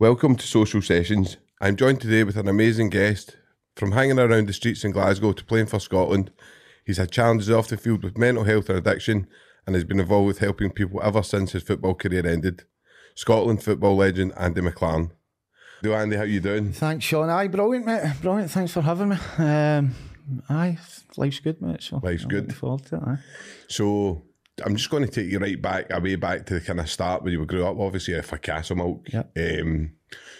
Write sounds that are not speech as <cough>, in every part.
Welcome to Social Sessions. I'm joined today with an amazing guest. From hanging around the streets in Glasgow to playing for Scotland, he's had challenges off the field with mental health and addiction and has been involved with helping people ever since his football career ended. Scotland football legend Andy McLaren. Do Andy, how you doing? Thanks, Sean. Aye, brilliant, mate. Brilliant. Thanks for having me. Um, aye, life's good, mate. So Life's I'm good. forward to it. Aye. So I'm just going to take you right back, away back to the kind of start where you grew up, obviously for Castlemilk. Yep. Um,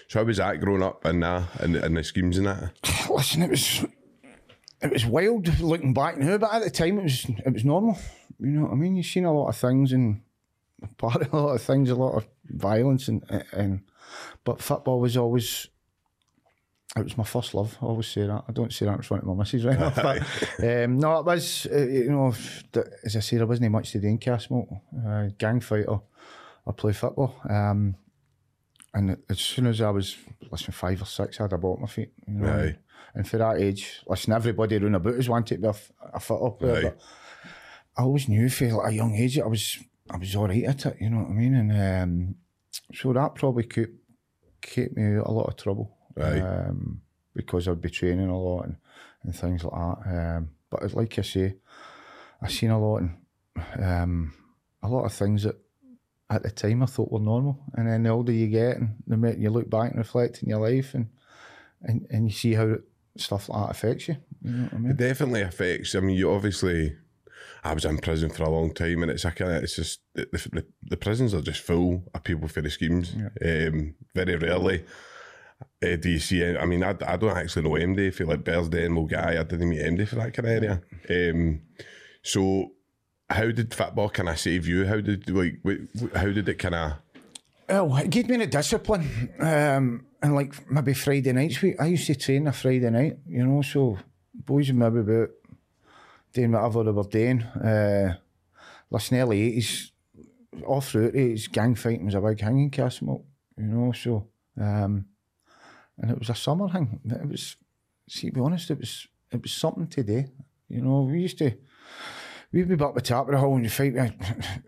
so how was that growing up and uh, and, and the schemes and that? <sighs> Listen, it was it was wild looking back now, but at the time it was it was normal. You know what I mean? You've seen a lot of things and part <laughs> of a lot of things, a lot of violence and and but football was always it was my first love. I always say that. I don't say that in front of my missus right now. But <laughs> um, no, it was uh, you know as I said, there wasn't much to do in Castlemilk. Uh, gang fighter. I play football. Um, and as soon as I was listen five or six, I had a ball at my feet. You know, Aye. and for that age, listen, everybody round about us wanted to be a, a foot player, Aye. but I always knew for like a young age that I was I was all right at it. You know what I mean? And um, so that probably kept kept me out of a lot of trouble. Aye. Um, because I'd be training a lot and, and things like that. Um, but like I say, I've seen a lot and um, a lot of things that at the time I thought were normal, and then the older you get, and the minute you look back and reflect in your life, and and, and you see how stuff like that affects you. You know I mean? It definitely affects. I mean, you obviously. I was in prison for a long time, and it's a kind of it's just the, the, the prisons are just full of people for the schemes. Um, very rarely uh, do you see. I mean, I, I don't actually know MD. Feel like Bearsden, Milngavie. I didn't meet MD for that kind of area. Um, so, how did football kind of save you? How did like how did it kind of? Well, it gave me a discipline. Um, and like maybe Friday nights, we, I used to train a Friday night, you know, so boys would maybe about doing whatever they were doing. Uh, listen, early 80s, all through the 80s, gang fighting was a big thing in Castlemilk, you know, so. Um, and it was a summer thing. It was, see, to be honest, it was it was something to do. You know, we used to, we'd be back the top of the hall and you fight a,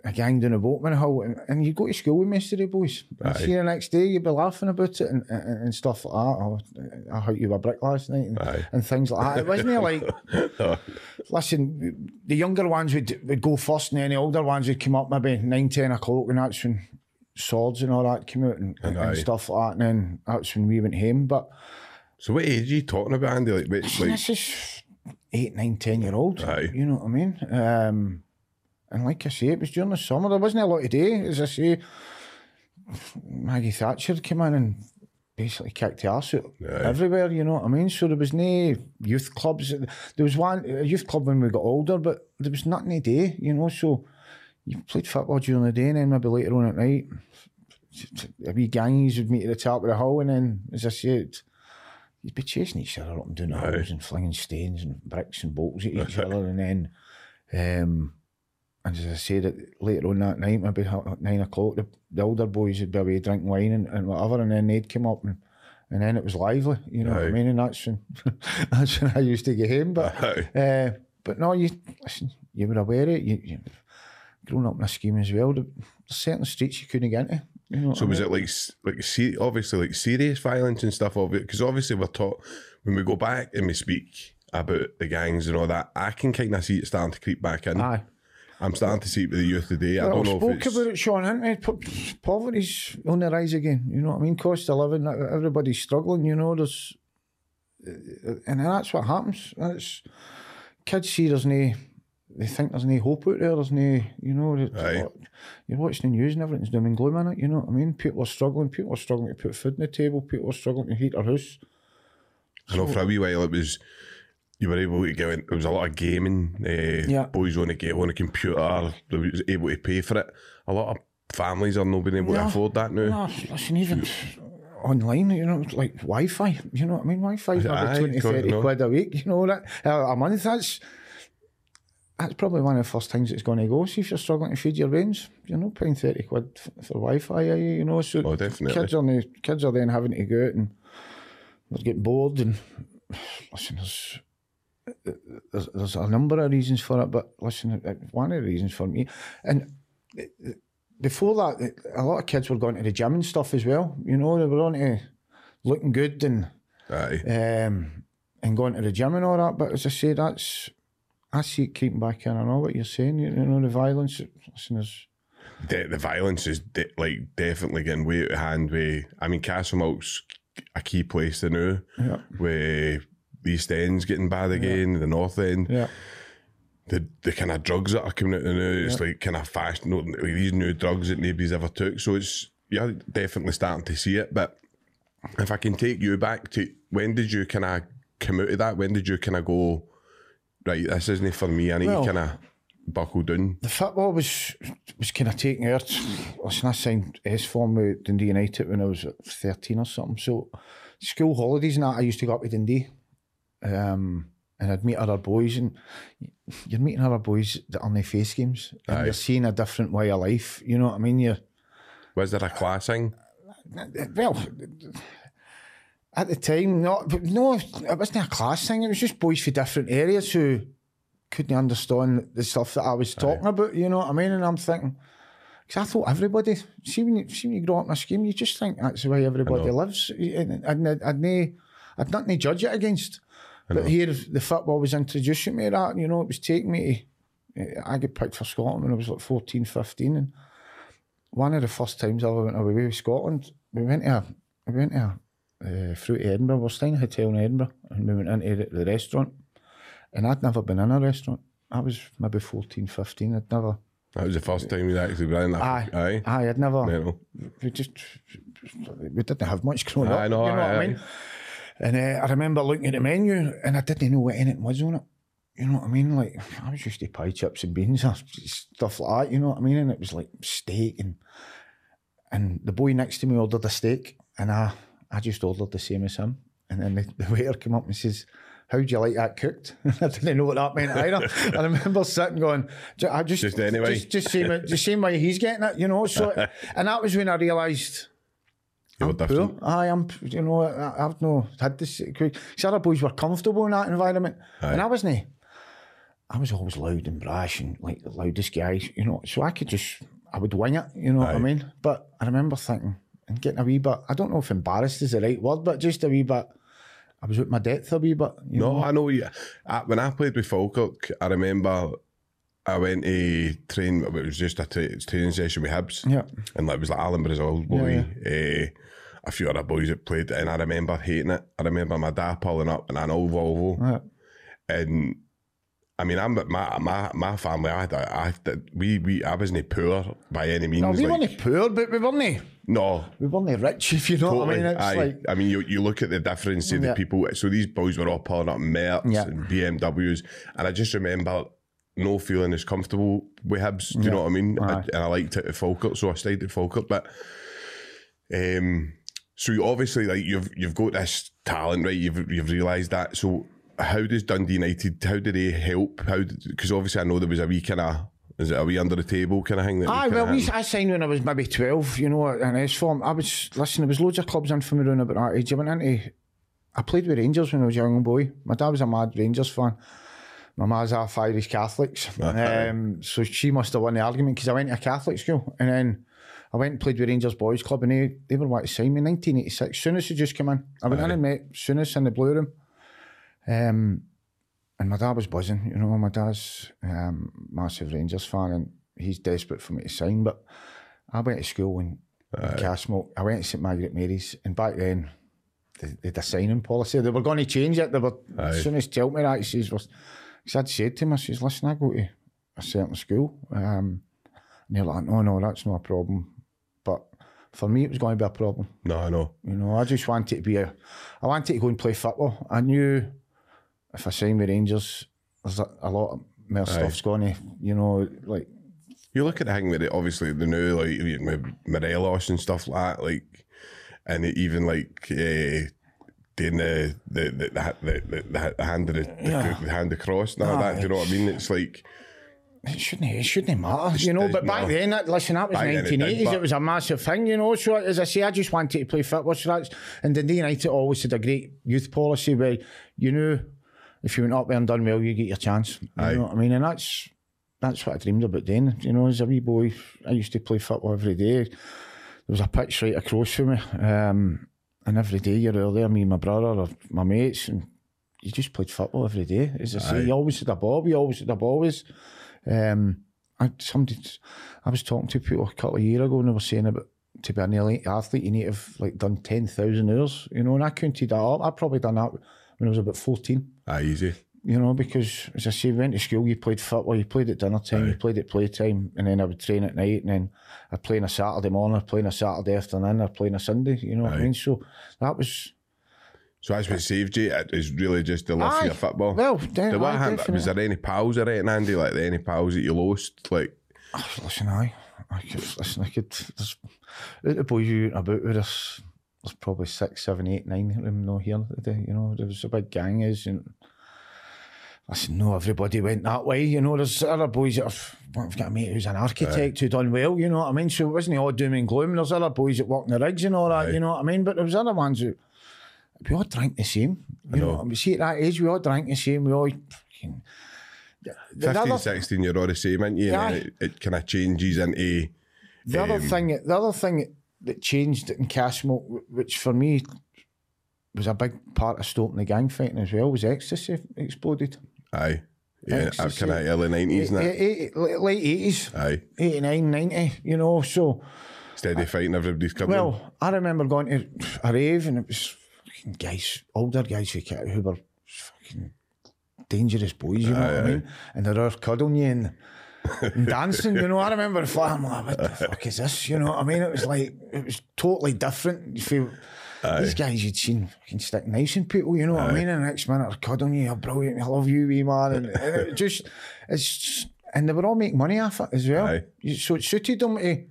a gang down the boatman hall and, and you go to school with most of the boys. And see the next day you'd be laughing about it and, and, and stuff like that. Oh, I hurt you with a brick last night and, and things like that. It wasn't like, <laughs> listen, the younger ones would, would go first and then the older ones would come up maybe nine, ten o'clock and that's when swords and all that came out and, and, and stuff like that. And then that's when we went home. But So, what age are you talking about, Andy? Like, which, like this is eight, nine, ten year old. Aye. You know what I mean? Um, and like I say, it was during the summer. There wasn't a lot to do. As I say, Maggie Thatcher came in and basically kicked the arse out Aye. everywhere. You know what I mean? So there was no youth clubs. There was one a youth club when we got older, but there was nothing to do. You know, so you played football during the day, and then maybe later on at night. A wee gangies would meet at the top of the hall, and then, as I said, you'd be chasing each other up and down the halls and flinging stains and bricks and bolts at each other, and then, um, and as I said, later on that night, maybe at nine o'clock, the, the older boys would be away drinking wine and, and whatever, and then they'd come up and. And then it was lively, you know what I mean, and that's when <laughs> that's when I used to get home. But uh, but no, you listen, you were aware of it. You, you grown up in a scheme as well. There's certain streets you couldn't get into. You know So I was mean? it like like se- obviously like serious violence and stuff of it? Because obviously we're taught when we go back and we speak about the gangs and all that, I can kind of see it starting to creep back in. Aye. I'm starting to see it with the youth today. I don't know spoke if it's about it, Sean, haven't we? Poverty's on the rise again. You know what I mean? Cost of living, everybody's struggling. You know, there's, and that's what happens. That's kids see there's no, they think there's no hope out there. There's no, you know, you're watching the news and everything's doom and gloom in it. You know what I mean? People are struggling. People are struggling to put food on the table. People are struggling to heat their house. I know for a wee while it was you were able to get in, there was a lot of gaming. Uh, Yeah. Boys want to get on a computer, they was able to pay for it. A lot of families are not being able to afford that now. No, listen, even online, you know, like Wi Fi, you know what I mean? Wi Fi is Aye, 20, 30 quid a week, you know, that uh, a month. That's that's probably one of the first things that's going to go. See if you're struggling to feed your brains, you're not paying 30 quid for Wi Fi, are you? You know, so Oh, definitely. kids are, now- kids are then having to go out and they're getting bored and listen, there's. There's, there's a number of reasons for it, but listen, one of the reasons for me, and before that, a lot of kids were going to the gym and stuff as well. You know, they were on to looking good and Aye. um, and going to the gym and all that. But as I say, that's I see it creeping back in. I know what you're saying. You, know, the violence. Listen, there's the, the violence is de- like definitely getting way out of hand. With I mean, Castlemilk's a key place to know. Yeah. Where the East End's getting bad again, the North End. yeah, The the kind of drugs that are coming out now, it's like kind of fast. No, like these new drugs that nobody's ever took. So it's you're definitely starting to see it. But if I can take you back to when did you kind of come out of that? When did you kind of go? Right, this isn't for me. I need Well- to kind of buckle down. the football was was kind of taking out. Listen, I signed S form with Dundee United when I was at thirteen or something. So school holidays and that, I used to go up to Dundee, um, and I'd meet other boys, and you're meeting other boys that are in the face games, and Aye. you're seeing a different way of life. You know what I mean? You're Was there a class thing? well. At the time, not no, it wasn't a class thing. It was just boys from different areas who couldn't understand the stuff that I was talking about. You know what I mean? And I'm thinking, because I thought everybody see when you see when you grow up in a scheme, you just think that's the way everybody lives. And I'd, I'd, I'd, I'd nothing to judge it against. But here, the football was introducing me to that. You know, it was taking me to. I got picked for Scotland when I was like 14, 15. And one of the first times I ever went away with Scotland, we went to a, we went to a, uh, through to Edinburgh. We were staying in a hotel in Edinburgh, and we went into the, restaurant. And I'd never been in a restaurant. I was maybe 14, 15. I'd never. That was the first time you'd actually been in that. Aye, Aye. aye, I'd never. Mental. We just we didn't have much growing up. Aye, no, you know aye, what I aye. mean? And uh, I remember looking at the menu, and I didn't know what anything was on it. You know what I mean? Like I was used to pie chips and beans or stuff like that. You know what I mean? And it was like steak and and the boy next to me ordered a steak, and I I just ordered the same as him. And then the, the waiter came up and says, "How'd you like that cooked?" <laughs> I didn't know what that meant either. <laughs> I remember sitting going, "Ju- "I just Just anyway. just, just same the same way he's getting it," you know. So, <laughs> and that was when I realised. I'm poor. I am, you know, I, I've no had this. Because other boys were comfortable in that environment, and I wasn't. I was always loud and brash and like the loudest guys, you know. So I could just, I would wing it, you know what I mean. But I remember thinking and getting a wee bit. I don't know if embarrassed is the right word, but just a wee bit. I was with my depth a wee bit. You No, know? I know. You, I, when I played with Falkirk, I remember I went to train. It was just a tra- training session with Hibs. Yeah. And like, it was like Alan Brazil boy, eh, a few other boys that played, and I remember hating it. I remember my dad pulling up in an old Volvo, Yeah. and I mean, I'm my my my family. I I, I we we I wasn't poor by any means. No, we like, weren't poor, but we weren't. no, We weren't rich, <laughs> if you know what I mean. It's Aye. like I mean, you, you look at the difference of Yeah. the people. So these boys were all pulling up Mercs Yeah. and BMWs, and I just remember no feeling as comfortable with Hibs. Do you know what I mean? I, and I liked it at Falkirk, so I stayed at Falkirk. But um, so obviously like you've you've got this talent, right? You've you've realised that. So how does Dundee United? How did they help? How because obviously I know there was a wee kind of. Is it a wee under the table kind of thing? That Aye, well, we. I signed when I was maybe 12, you know, in S form. I was, listen, there was loads of clubs in for me around about that age. I went into, I played with Rangers when I was a young boy. My dad was a mad Rangers fan. My ma's half Irish Catholics. <laughs> um, so she must have won the argument because I went to a Catholic school. And then I went and played with Rangers Boys Club and they, they were wanting to sign me in 1986. Souness had just come in. I went in and met Souness in the Blue Room. Um, and my dad was buzzing, you know, my dad's um, massive Rangers fan and he's desperate for me to sign. But I went to school in, in Castlemilk. I went to St Margaret Mary's and back then they, they had a signing policy. They were going to change it. They were, as soon as told me that, he says, was, because I'd said to him, I says, listen, I go to a certain school. Um, and they're like, no, no, that's not a problem. But for me, it was going to be a problem. no, I know. You know, I just wanted to be a, I wanted to go and play football. I knew if I sign with Rangers, there's a, a lot more stuff's going to, you know, like, You look at the thing with it, obviously the new like Morelos and stuff like that, like, and even like uh, doing the the the, the, the, the, the hand of the, Yeah. the, hand across now all that. Do you know what I mean? It's like it shouldn't, it shouldn't matter, you know. But back not. then, that, listen, that was Back then it did, 1980s. It, was a massive thing, you know. So as I say, I just wanted to play football. So that's and Dundee United always had a great youth policy where you knew if you went up there and done well, you get your chance. You Aye. know what I mean? And that's that's what I dreamed about then. You know, as a wee boy, I used to play football every day. There was a pitch right across from me, um, and every day you're out there, me and my brother or my mates, and you just played football every day. As I say, Aye. you always had a ball, you always had a ball. Always. Um, I, somebody, I was talking to people a couple of years ago, and they were saying about to be an elite athlete, you need to have like done ten thousand hours, you know. And I counted that up. I probably done that when I was about fourteen Aye, easy. you know, because as I say, we went to school, you played football, you played at dinner time, you played at playtime, and then I would train at night, and then I'd play on a Saturday morning, I'd play on a Saturday afternoon, I'd play on a Sunday, you know what I mean? So that was, So that's what saved you. It is really just the love for Aye. your football. well, de- Did what aye, happened? Was there any pals or anything, Andy? Like any pals that you lost? Like <sighs> Listen, I, I could, listen, I could, there's, the boys you about with us, there's probably six, seven, eight, nine of them not here today, you know, there was a big gang is, and said no, everybody went that way, you know, there's other boys that have, well, I've got a mate who's an architect who done well, you know what I mean, so it wasn't all doom and gloom, there's other boys that work in the rigs and all that, Aye. you know what I mean, but there was other ones who, we all drank the same, you know, know. I mean, see at that age, we all drank the same, we all, fucking, the, the 15, other- 16, you're all the same, aren't you? And it, it kind of changes into. The other um, thing, the other thing that changed in Castlemilk, which for me was a big part of stopping the gang fighting as well, was ecstasy exploded. Aye. Yeah, Ecstasy. kind of early 90s, and that. Eh, eh, late eighties, Aye. 89, 90, you know. So, Steady fighting, everybody's coming. well, I remember going to a rave and it was guys, older guys who, who were fucking dangerous boys, you know what I mean? And they're all cuddling you and, and <laughs> dancing, you know. I remember flying, like, what the fuck is this? You know what I mean? It was like, it was totally different. You feel, these guys you'd seen fucking stick knives in people, you know what I mean? And the next minute they're cuddling you, you're brilliant, I love you, wee man. And, and it <laughs> just, it's, and they were all making money off it as well. Aye. So it suited them to,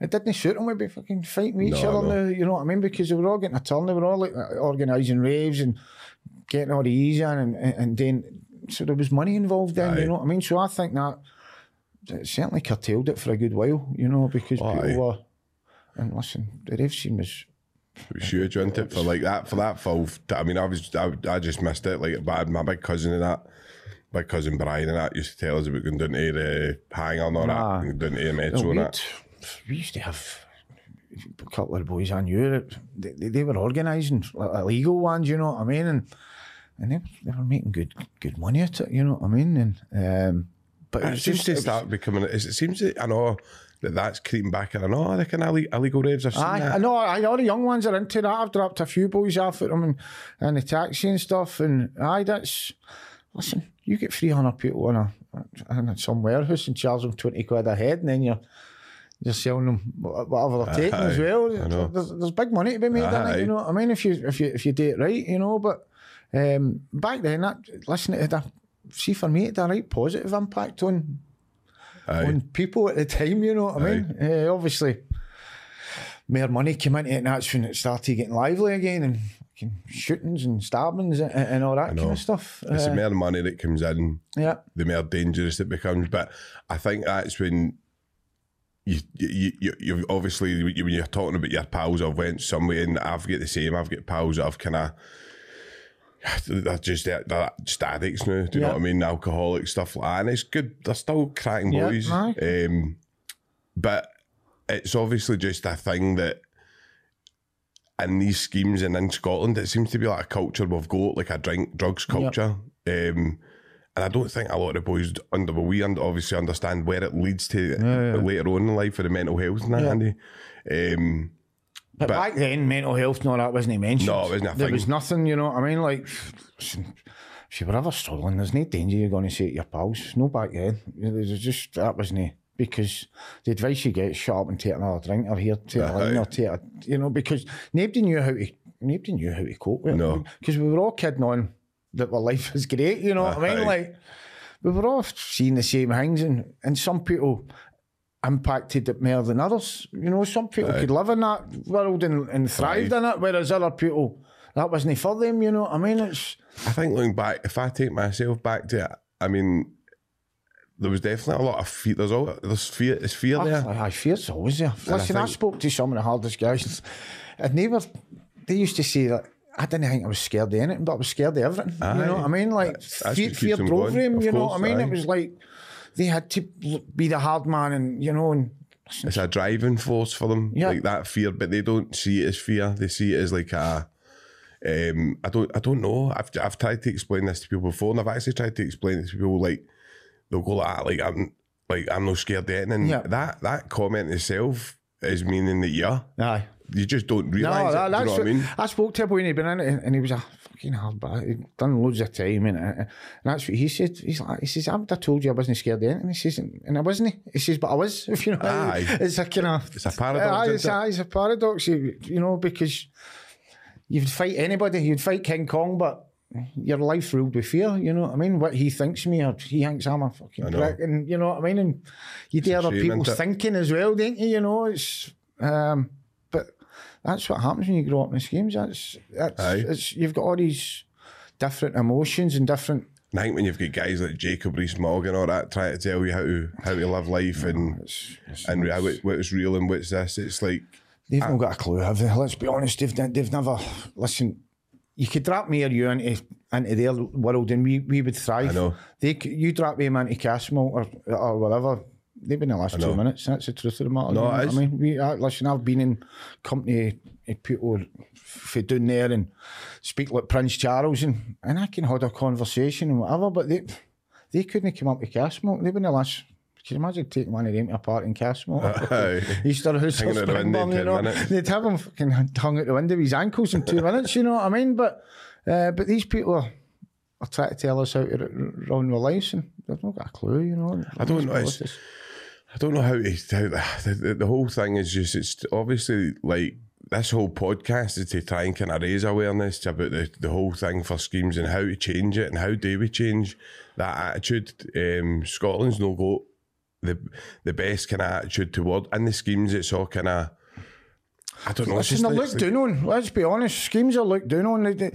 it didn't suit them to be fucking fighting with each No, other now, you know what I mean? Because they were all getting a turn, they were all like organising raves and getting all the ease in and, and, and then, so there was money involved then, Aye. you know what I mean? So I think that it certainly curtailed it for a good while, you know, because Oh, people aye. were, and listen, the rave scene was, It was huge, wasn't it? For like that, for that fall. I mean, I was, I, I just missed it. Like, but my big cousin and that, big cousin Brian and that used to tell us about going down to the hangar and all Ah. that, and down to the metro and that. we used to have a couple of boys I knew that they, they, they were organising like, illegal ones, you know what I mean, and and they, they were making good good money at it, you know what I mean, and um, but It it's seems just to it start becoming. It seems that I know that that's creeping back, and I know kind of illegal raves. I've seen Aye, that. I know. I know the young ones are into that. I've dropped a few boys off at them and, and the taxi and stuff. And aye, that's listen. You get three hundred people in a in some warehouse and charge them twenty quid a head, and then you're you're selling them whatever they're taking as well. There's, there's big money to be made in Aye. it. You know what I mean? If you if you if you do it right, you know. But um, back then, that listen, it had a see for me, it had a right positive impact on Aye. on people at the time, you know what I mean? Uh, obviously, more money came into it, and that's when it started getting lively again, and shootings and stabbings and, and all that kind of stuff. It's Uh, the more money that comes in, yeah, the more dangerous it becomes. But I think that's when you you you you've obviously when you're talking about your pals I've went somewhere and I've got the same. I've got pals that I've kind of. They're just they're, just addicts now. Do you know what I mean? Alcoholic stuff like that. And it's good. They're still cracking Yeah, boys. Um, but it's obviously just a thing that in these schemes and in Scotland, it seems to be like a culture we've got, like a drink drugs culture. Um, and I don't think a lot of the boys under, well, we under, obviously understand where it leads to later on in life for the mental health and that, Yeah. Andy. Um, but, But- back then, mental health, no, that wasn't mentioned. No, it wasn't There was nothing, you know what I mean? Like, if you were ever struggling, there's no danger you're going to say to your pals. No back then. There's just, that wasn't because the advice you get is shut up and take another drink or here, take a line or take a, you know, because nobody knew how to, nobody knew how to cope with it. No. Because we were all kidding on that our life was great, you know what I mean? Like, we were all seeing the same things and, and some people impacted it more than others. You know, some people could live in that world and, and thrived in it, whereas other people, that wasn't for them, you know what I mean? It's, I think looking back, if I take myself back to it, I mean, there was definitely a lot of fear. There's all there's fear. There's fear there. I, I fear it's always there. Listen, I, think- spoke to some of the hardest guys, and they were, they used to say that I didn't think I was scared of anything, but I was scared of everything. You know what I mean? Like fear, fear drove of You know what I mean? aye. It was like they had to be the hard man, and you know, and it's a driving force for them, Yeah. like that fear. But they don't see it as fear; they see it as like a. Um, I don't. I don't know. I've I've tried to explain this to people before, and I've actually tried to explain it to people. Like they'll go like, "Ah, like I'm like I'm not scared of anything. Yeah. That that comment itself is meaning that yeah, aye. You just don't No, realise that, it. Do that's you know what I mean? I spoke to him when he'd been in it, and he was a fucking hard but He'd done loads of time, and, and that's what he said. He's like, he says, I told you I wasn't scared of anything. He says, and I wasn't. He says, but I was. <laughs> If you know, Aye. it's a kind of It's a paradox, Aye, it's, aye, it's a paradox. You, you know, because you'd fight anybody, you'd fight King Kong, but. Your life ruled with fear, you know what I mean? What he thinks of me, or he thinks I'm a fucking prick, and you know what I mean? And you do other people's thinking as well, don't you? You know, it's um, that's what happens when you grow up in the schemes. That's that's it's, you've got all these different emotions and different. And I think when you've got guys like Jacob Rees-Mogg and all that trying to tell you how to how to live life and It's, it's, and how what's real and what's this, it's like they've not got a clue, have they? Let's be honest, they've they've never listen. You could drop me or you into into their world and we, we would thrive. I know. They you drop them into Castlemilk or or whatever. They've been the last two minutes. That's the truth of the matter. No, you know it what is. I mean, we uh, listen. I've been in company of people for down there and speak like Prince Charles and and I can hold a conversation and whatever, but they they couldn't come up to Castlemilk. They've been the last. Can you imagine taking one of them apart in Castlemilk? <laughs> Aye. <laughs> Easterhouse Hanging out the window in Springburn, you 10 know. minutes. They'd have him fucking hung out the window with his ankles in two <laughs> minutes, you know what I mean? But uh, but these people are, are trying to tell us how to run their lives and they've not got a clue, you know. I don't know. I don't know how to. How, the, the, whole thing is just. It's obviously like this whole podcast is to try and kind of raise awareness about the, the whole thing for schemes and how to change it and how do we change that attitude. Um, Scotland's no got the the best kind of attitude toward and the schemes. It's all kind of. I don't know. Listen, they're looked down on. Let's be honest. Schemes are looked down on. They, they,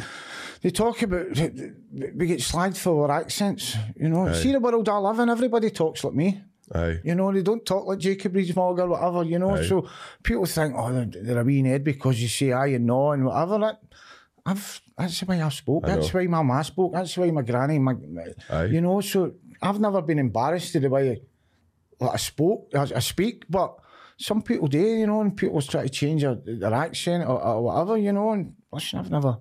they talk about we get slagged for our accents. You know, see the world I live in. Everybody talks like me. Aye. You know, they don't talk like Jacob Rees-Mogg or whatever. You know, so people think, oh, they're, a wee Ned because you say aye and no and whatever. That I've that's the way I spoke. That's know. the way my ma spoke. That's the way my granny, my, Aye. you know. So I've never been embarrassed to the way like I spoke, I, I speak, but some people do, you know, and people try to change their, their accent or, or whatever, you know. And listen, I've never,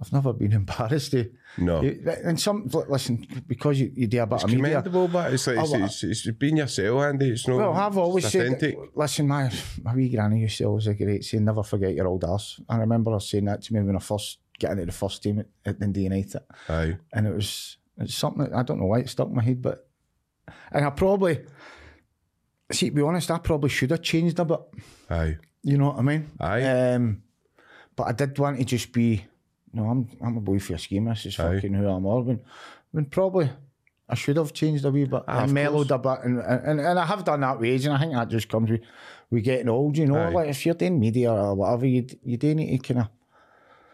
I've never been <laughs> embarrassed to. No. And some listen because you, you do a bit of media. commendable, but it's like it's, Oh, it's, it's being yourself, Andy. It's not. Well, I've always it's said, listen, my, my wee granny used to always a great saying, never forget your old ass. I remember her saying that to me when I first got into the first team at, at Dundee United. Aye, And it was it's something, that, I don't know why it stuck in my head, but, and I probably, see, to be honest, I probably should have changed a bit. aye, You know what I mean? Aye. Um, but I did want to just be, no, I'm I'm a boy for a scheme. This is Aye. fucking who I'm all. When, when probably I should have changed a wee bit Ah, and mellowed a bit, and, and and I have done that with age, and I think that just comes with we getting old. You know, Aye. like if you're doing media or whatever, you you do need to kind of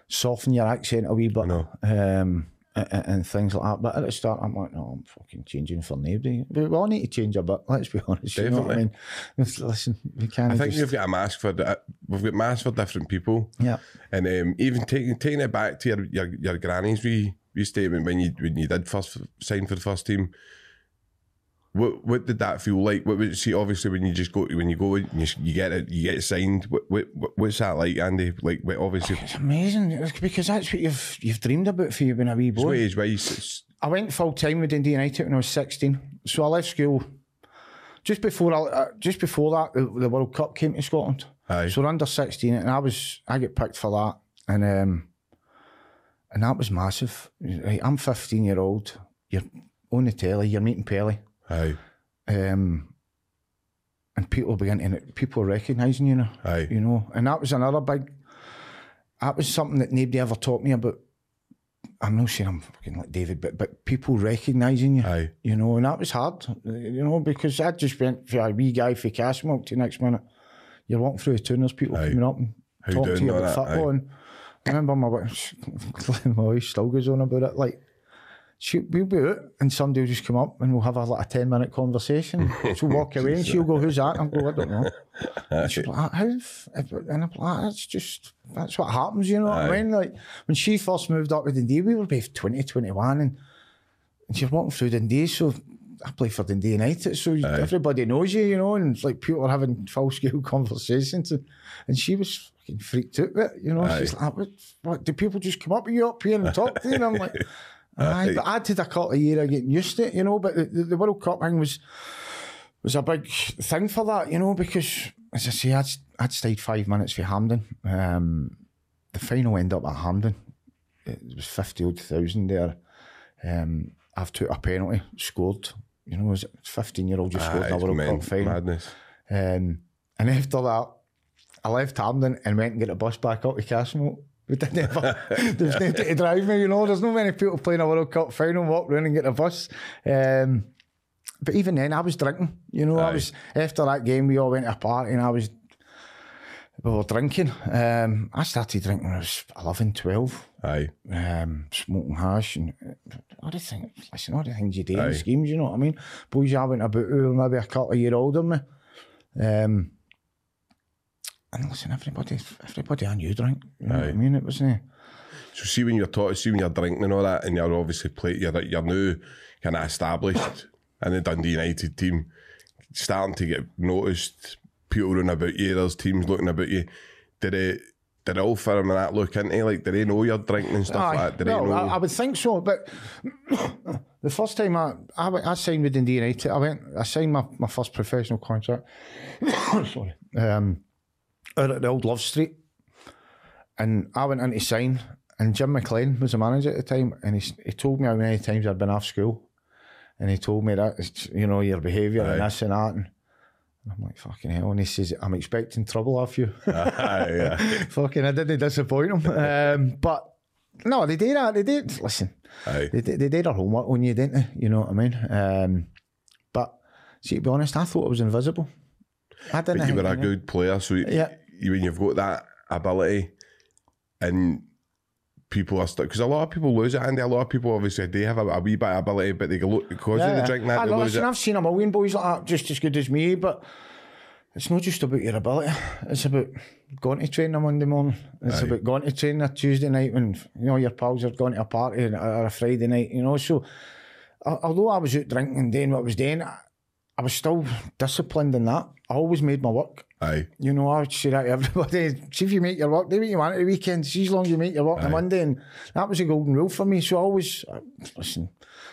soften your accent a wee bit. know. Um, and, and things like that. But at the start, I'm like, no, I'm fucking changing for nobody. We all need to change a bit. Let's be <laughs> honest. You know what I mean? Listen, we can't. I think just, we've got a mask for we've got masks for different people. yeah. And um, even taking taking it back to your your, your granny's wee, wee statement when you when you did first sign for the first team. What what did that feel like? What was see? Obviously, when you just go when you go and you, you get it, you get signed. What, what what's that like, Andy? Like, what, obviously, It's amazing because that's what you've you've dreamed about for you being a wee boy. age wise, it's, I went full time with Dundee United when I was sixteen, so I left school just before I, uh, just before that the, the World Cup came to Scotland. Aye. So we're under sixteen, and I was I get picked for that, and um, and that was massive. Right, I'm fifteen year old. You're on the telly. You're meeting Pelly. Aye, Um, and people begin to people recognising you now aye, you know. And that was another big. That was something that nobody ever taught me about. I'm not saying I'm fucking like David, but but people recognising you, aye, you know, and that was hard, you know, because I just went for a wee guy for Castlemilk to the next minute. You're walking through the there's people Aye. coming up and talking to you about that? football. Aye. And I remember my wife, <laughs> my wife still goes on about it. Like, she, we'll be out and somebody will just come up and we'll have a, like a 10 minute conversation. <laughs> she'll walk away and she'll go, Who's that? I'll go, I don't know. And she'll be like, How? And I'm like, That's just, that's what happens, you know what I mean? Like, when she first moved up with Dundee, we were both 20, 21, and, and she's walking through Dundee. So I play for Dundee United, so everybody knows you, you know, and it's like people are having full scale <laughs> conversations, and, and she was fucking freaked out with it, you know. Aye. She's like, what, what, do people just come up to you up here and talk to you? And I'm like, <laughs> Aye, but I had a couple of years of getting used to it, you know. But the, the, World Cup thing was was a big thing for that, you know, because as I say, I'd, I'd stayed five minutes for Hampden. Um, the final ended up at Hampden. It was 50 odd thousand there. Um, I've took a penalty, scored. You know, it 15 year old just scored in a World Cup final. madness. Um, and after that, I left Hampden and went and get a bus back up to Castlemilk. We didn't ever, <laughs> there was nobody to drive me, you know. There's not many people playing a World Cup final, walk round and get a bus. Um, but even then, I was drinking, you know. I was after that game, we all went to a party and I was, we were drinking. Um, I started drinking when I was 11, 12 Aye. um, smoking hash and uh, all the things. Listen, all the things you do Aye. in schemes, you know what I mean? Boys I went about who were maybe a couple of year older than me. Um, and listen, everybody, everybody I knew drank. You know what I mean? It was uh, So see when you're taught, see when you're drinking and all that, and you're obviously play, you're you're now kind of established in the Dundee United team, starting to get noticed. People running about you, there's teams looking about you. Did it? Did all firm and that look into like? Did they know you're drinking and stuff Aye. like that? Did they no, know? I, I would think so. But <coughs> the first time I, I, I signed with Dundee United, I went, I signed my, my first professional contract. <coughs> sorry, um, at the old Love Street, and I went in to sign, and Jim McLean was the manager at the time, and he, he told me how many times I'd been off school, and he told me that you know your behaviour and this and that, and I'm like fucking hell, and he says I'm expecting trouble off you. <laughs> Aye, yeah. <laughs> fucking, I didn't disappoint him. Um, but no, they did that. They did. Listen, Aye. they, they did their homework on you, didn't they? You know what I mean? Um, but see, to be honest, I thought I was invisible. I didn't. But you were a good player, so you, Yeah. When you've got that ability, and people are stuck because a lot of people lose it, and a lot of people obviously they have a, a wee bit of ability, but they go look because of the drink that I, they lose listen, it. I've seen a million boys like that just as good as me, but it's not just about your ability. It's about going to train on Monday morning. It's Aye. about going to train a Tuesday night when you know your pals are going to a party or a Friday night. You know, so al- although I was out drinking and doing what I was doing, I, I was still disciplined in that. I always made my work. Aye, You know, I would say that to everybody. <laughs> See if you make your work, do what you want at the weekend. See as long as you make your work on Monday. And that was a golden rule for me. So I always, listen,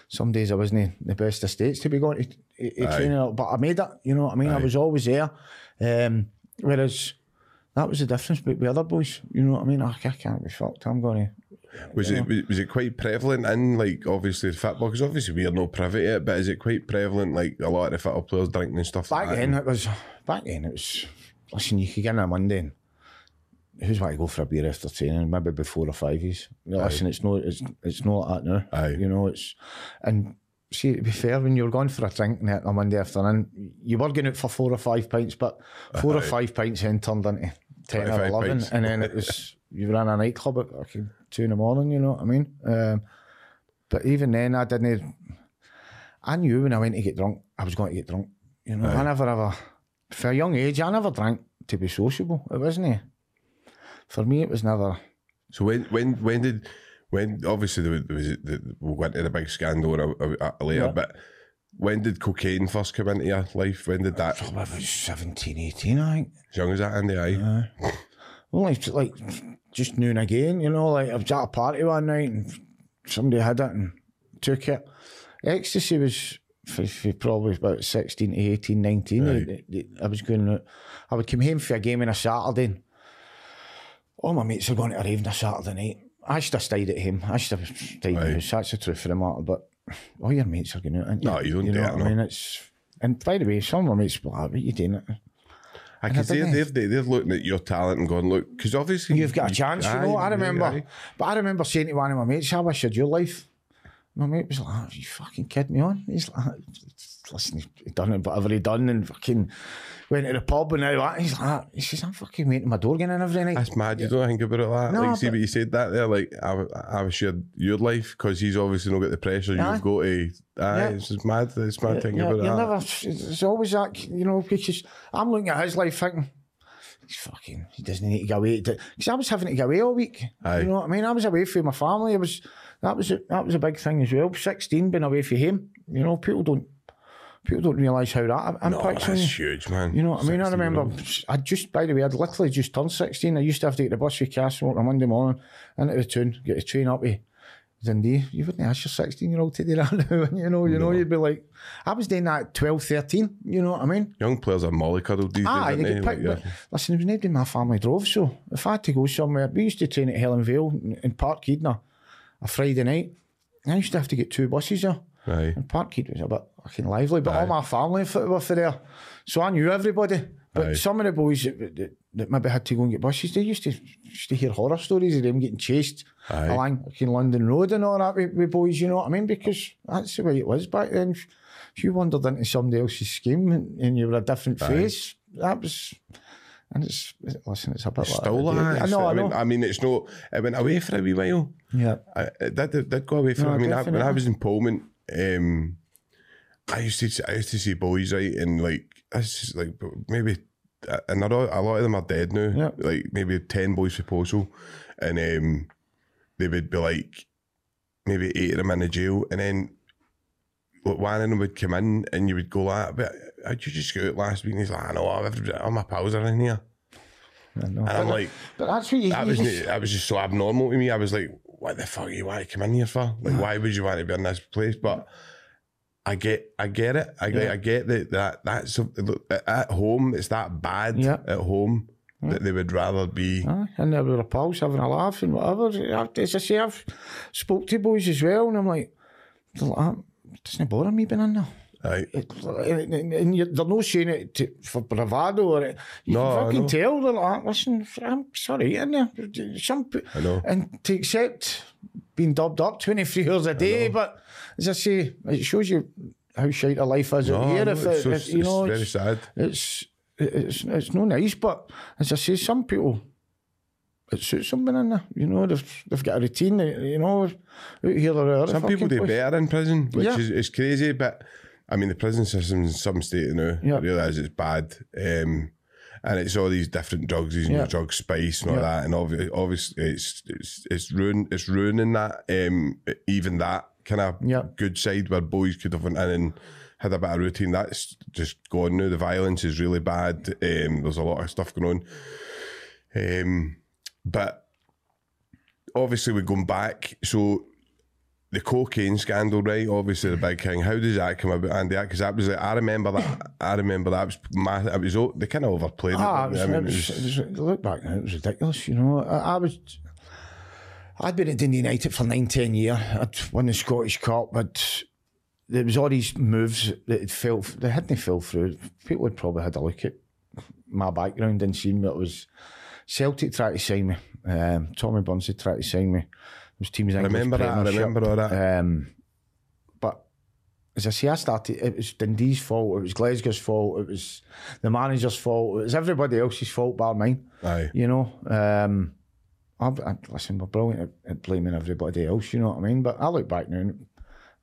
some days I wasn't in the best of states to be going to, to, to training, but I made it. You know what I mean? I was always there. Um, whereas that was the difference with the other boys. You know what I mean? I, I can't be fucked. I'm going to. was it was, was it quite prevalent in like obviously the football? Because obviously we are no privy to it, but is it quite prevalent like a lot of the football players drinking and stuff Back like then, that? it was, back then, it was, listen, you could get in on a Monday and who's want to go for a beer after training? Maybe before or five years. Listen, it's no, it's it's not like that now. Aye. You know, it's and see to be fair, when you're going for a drink on a Monday afternoon, you were going out for four or five pints, but four or five pints then turned into ten or eleven, pints. and then it was you were in a nightclub at like two in the morning. You know what I mean? Um, but even then, I didn't. I knew when I went to get drunk, I was going to get drunk. You know, I never ever, for a young age, I never drank to be sociable. It wasn't. eh? For me, it was never. So when when when did when obviously there was, the, we'll go into the big scandal later, Yeah. but when did cocaine first come into your life? When did that? About 17, 18, I think. As young as that, Andy? Aye. Well, like, like just noon again, you know, like I was at a party one night and somebody had it and took it. Ecstasy was for, for probably about 16 to 18, 19. Right. It- it- I was going out. I would come home for a game on a Saturday. All my mates are going to a rave on a Saturday night. I should have stayed at home. I should have stayed in the Right. house. That's the truth of the matter. But all your mates are going out. aren't No, you don't you do know that, what I no. mean? It's and by the way, some of my mates like, "What you doing?" I can see they're, they're, they're looking at your talent and going, look, because obviously You've got a chance, you know. Aye, I remember, aye. but I remember saying to one of my mates, "How much had your life?" My mate was like, oh, "You fucking kidding me on?" He's like, "Listen, he done it, whatever he done, and fucking went to the pub and all that." He's like, "He says I'm fucking waiting my door again every night." That's mad. You don't think about it like that. No, like, see what you said that there. Like, I, I was shared your life because he's obviously not got the pressure Aye. you've got to. Aye, Yeah. it's just mad. It's mad thinking Yeah, about that. never. It's always that you know because I'm looking at his life thinking. He's fucking. He doesn't need to go away because I was having to go away all week. Aye. You know what I mean? I was away from my family. I was that was a, that was a big thing as well. Sixteen, being away from him. You know, people don't people don't realise how that No, impacts on you. huge, man. You know what I mean? I remember. I just, by the way, I'd literally just turned 16. I used to have to get the bus for Castle on a Monday morning into the tune, get the train up to Dundee. You wouldn't ask your 16 year old to do that <laughs> now, you know, you know, you'd be like, I was doing that at 12, 13, you know what I mean? Young players are mollycoddled these Ah, days, you aren't they? Like, but listen, there was nobody in my family drove, so if I had to go somewhere, we used to train at Helenvale in- Park Keedner a Friday night. I used to have to get two buses there. Aye. And Parkhead was a bit fucking lively, but all my family were for there. So I knew everybody. But Aye. some of the boys that, that, that maybe had to go and get buses, they used to used to hear horror stories of them getting chased Aye. along fucking London Road and all that with, with boys, you know what I mean? Because that's the way it was back then. If you wandered into somebody else's scheme and, and you were a different face, that was. And it's listen, it's a bit Still like that. I know, I know. I mean, it's not. It went away for a wee while. yeah, I, it did, it did go away for. No, I mean, I, when I was in Polmont, um, I used to I used to see boys right, and like this is like maybe, and a lot, of them are dead now. Yeah. Like maybe ten boys for Possil, and um, they would be like maybe eight of them in the jail, and then. Like one of them would come in and you would go like, but how'd you just go out last week? And he's like, I know, I've everybody, all my pals are in here. And I'm But- like, but that's what you, that was just- that was just so abnormal to me. I was like, what the fuck you want to come in here for? Like, why would you want to be in this place? But I get, I get it. I get, Yeah. I get that that that's look, at home. It's that bad Yeah. at home that they would rather be. Aye, and there were pals having a laugh and whatever. As I say, I've spoke to boys as well, and I'm like, they're like, "Ah, it doesn't bother me being in there. Right. And, and, and they're not saying it to, for bravado or it. You No, can fucking tell. They're like, listen, I'm sorry, in there. Some, I know. And to accept being dubbed up 23 hours a day, but as I say, it shows you how shite a life is out No, here. no, if, it's, it, so- if, you know, it's very it's- sad. it's it's it's no nice, but as I say, some people it suits them being in there. You know, they've they've got a routine. You know, out here or there. Some people do better in prison, which Yeah. is is crazy. But I mean, the prison system in some state now. Yeah. I realise it's bad. Um, and it's all these different drugs, these new Yeah. drug spice and all Yeah. that, and obviously, obviously it's it's it's ruin it's ruining that um even that kind of Yeah. good side where boys could have went in and had a bit of routine. That's just gone now. The violence is really bad. Um, there's a lot of stuff going on. Um, but obviously we're going back. So the cocaine scandal, right? Obviously the big thing. How does that come about, Andy? Because that was like, I remember that. I remember that was massive. It was they kind of overplayed Ah, it was, I mean, it it was, was- it was, look back now, it was ridiculous. You know, I, I was. I'd been at Dundee United for nine, ten years. I'd won the Scottish Cup, but there was all these moves that had fell. They hadn't fell through. People had probably had a look at my background and seen that it was Celtic tried to sign me. Um, Tommy Burns had tried to sign me. Was teams. I remember that. I remember all that. Um, but as I say, I started. It was Dundee's fault. It was Glasgow's fault. It was the manager's fault. It was everybody else's fault, bar mine. Aye. You know. Um, I, I, listen, we're brilliant at, at blaming everybody else. You know what I mean? But I look back now. and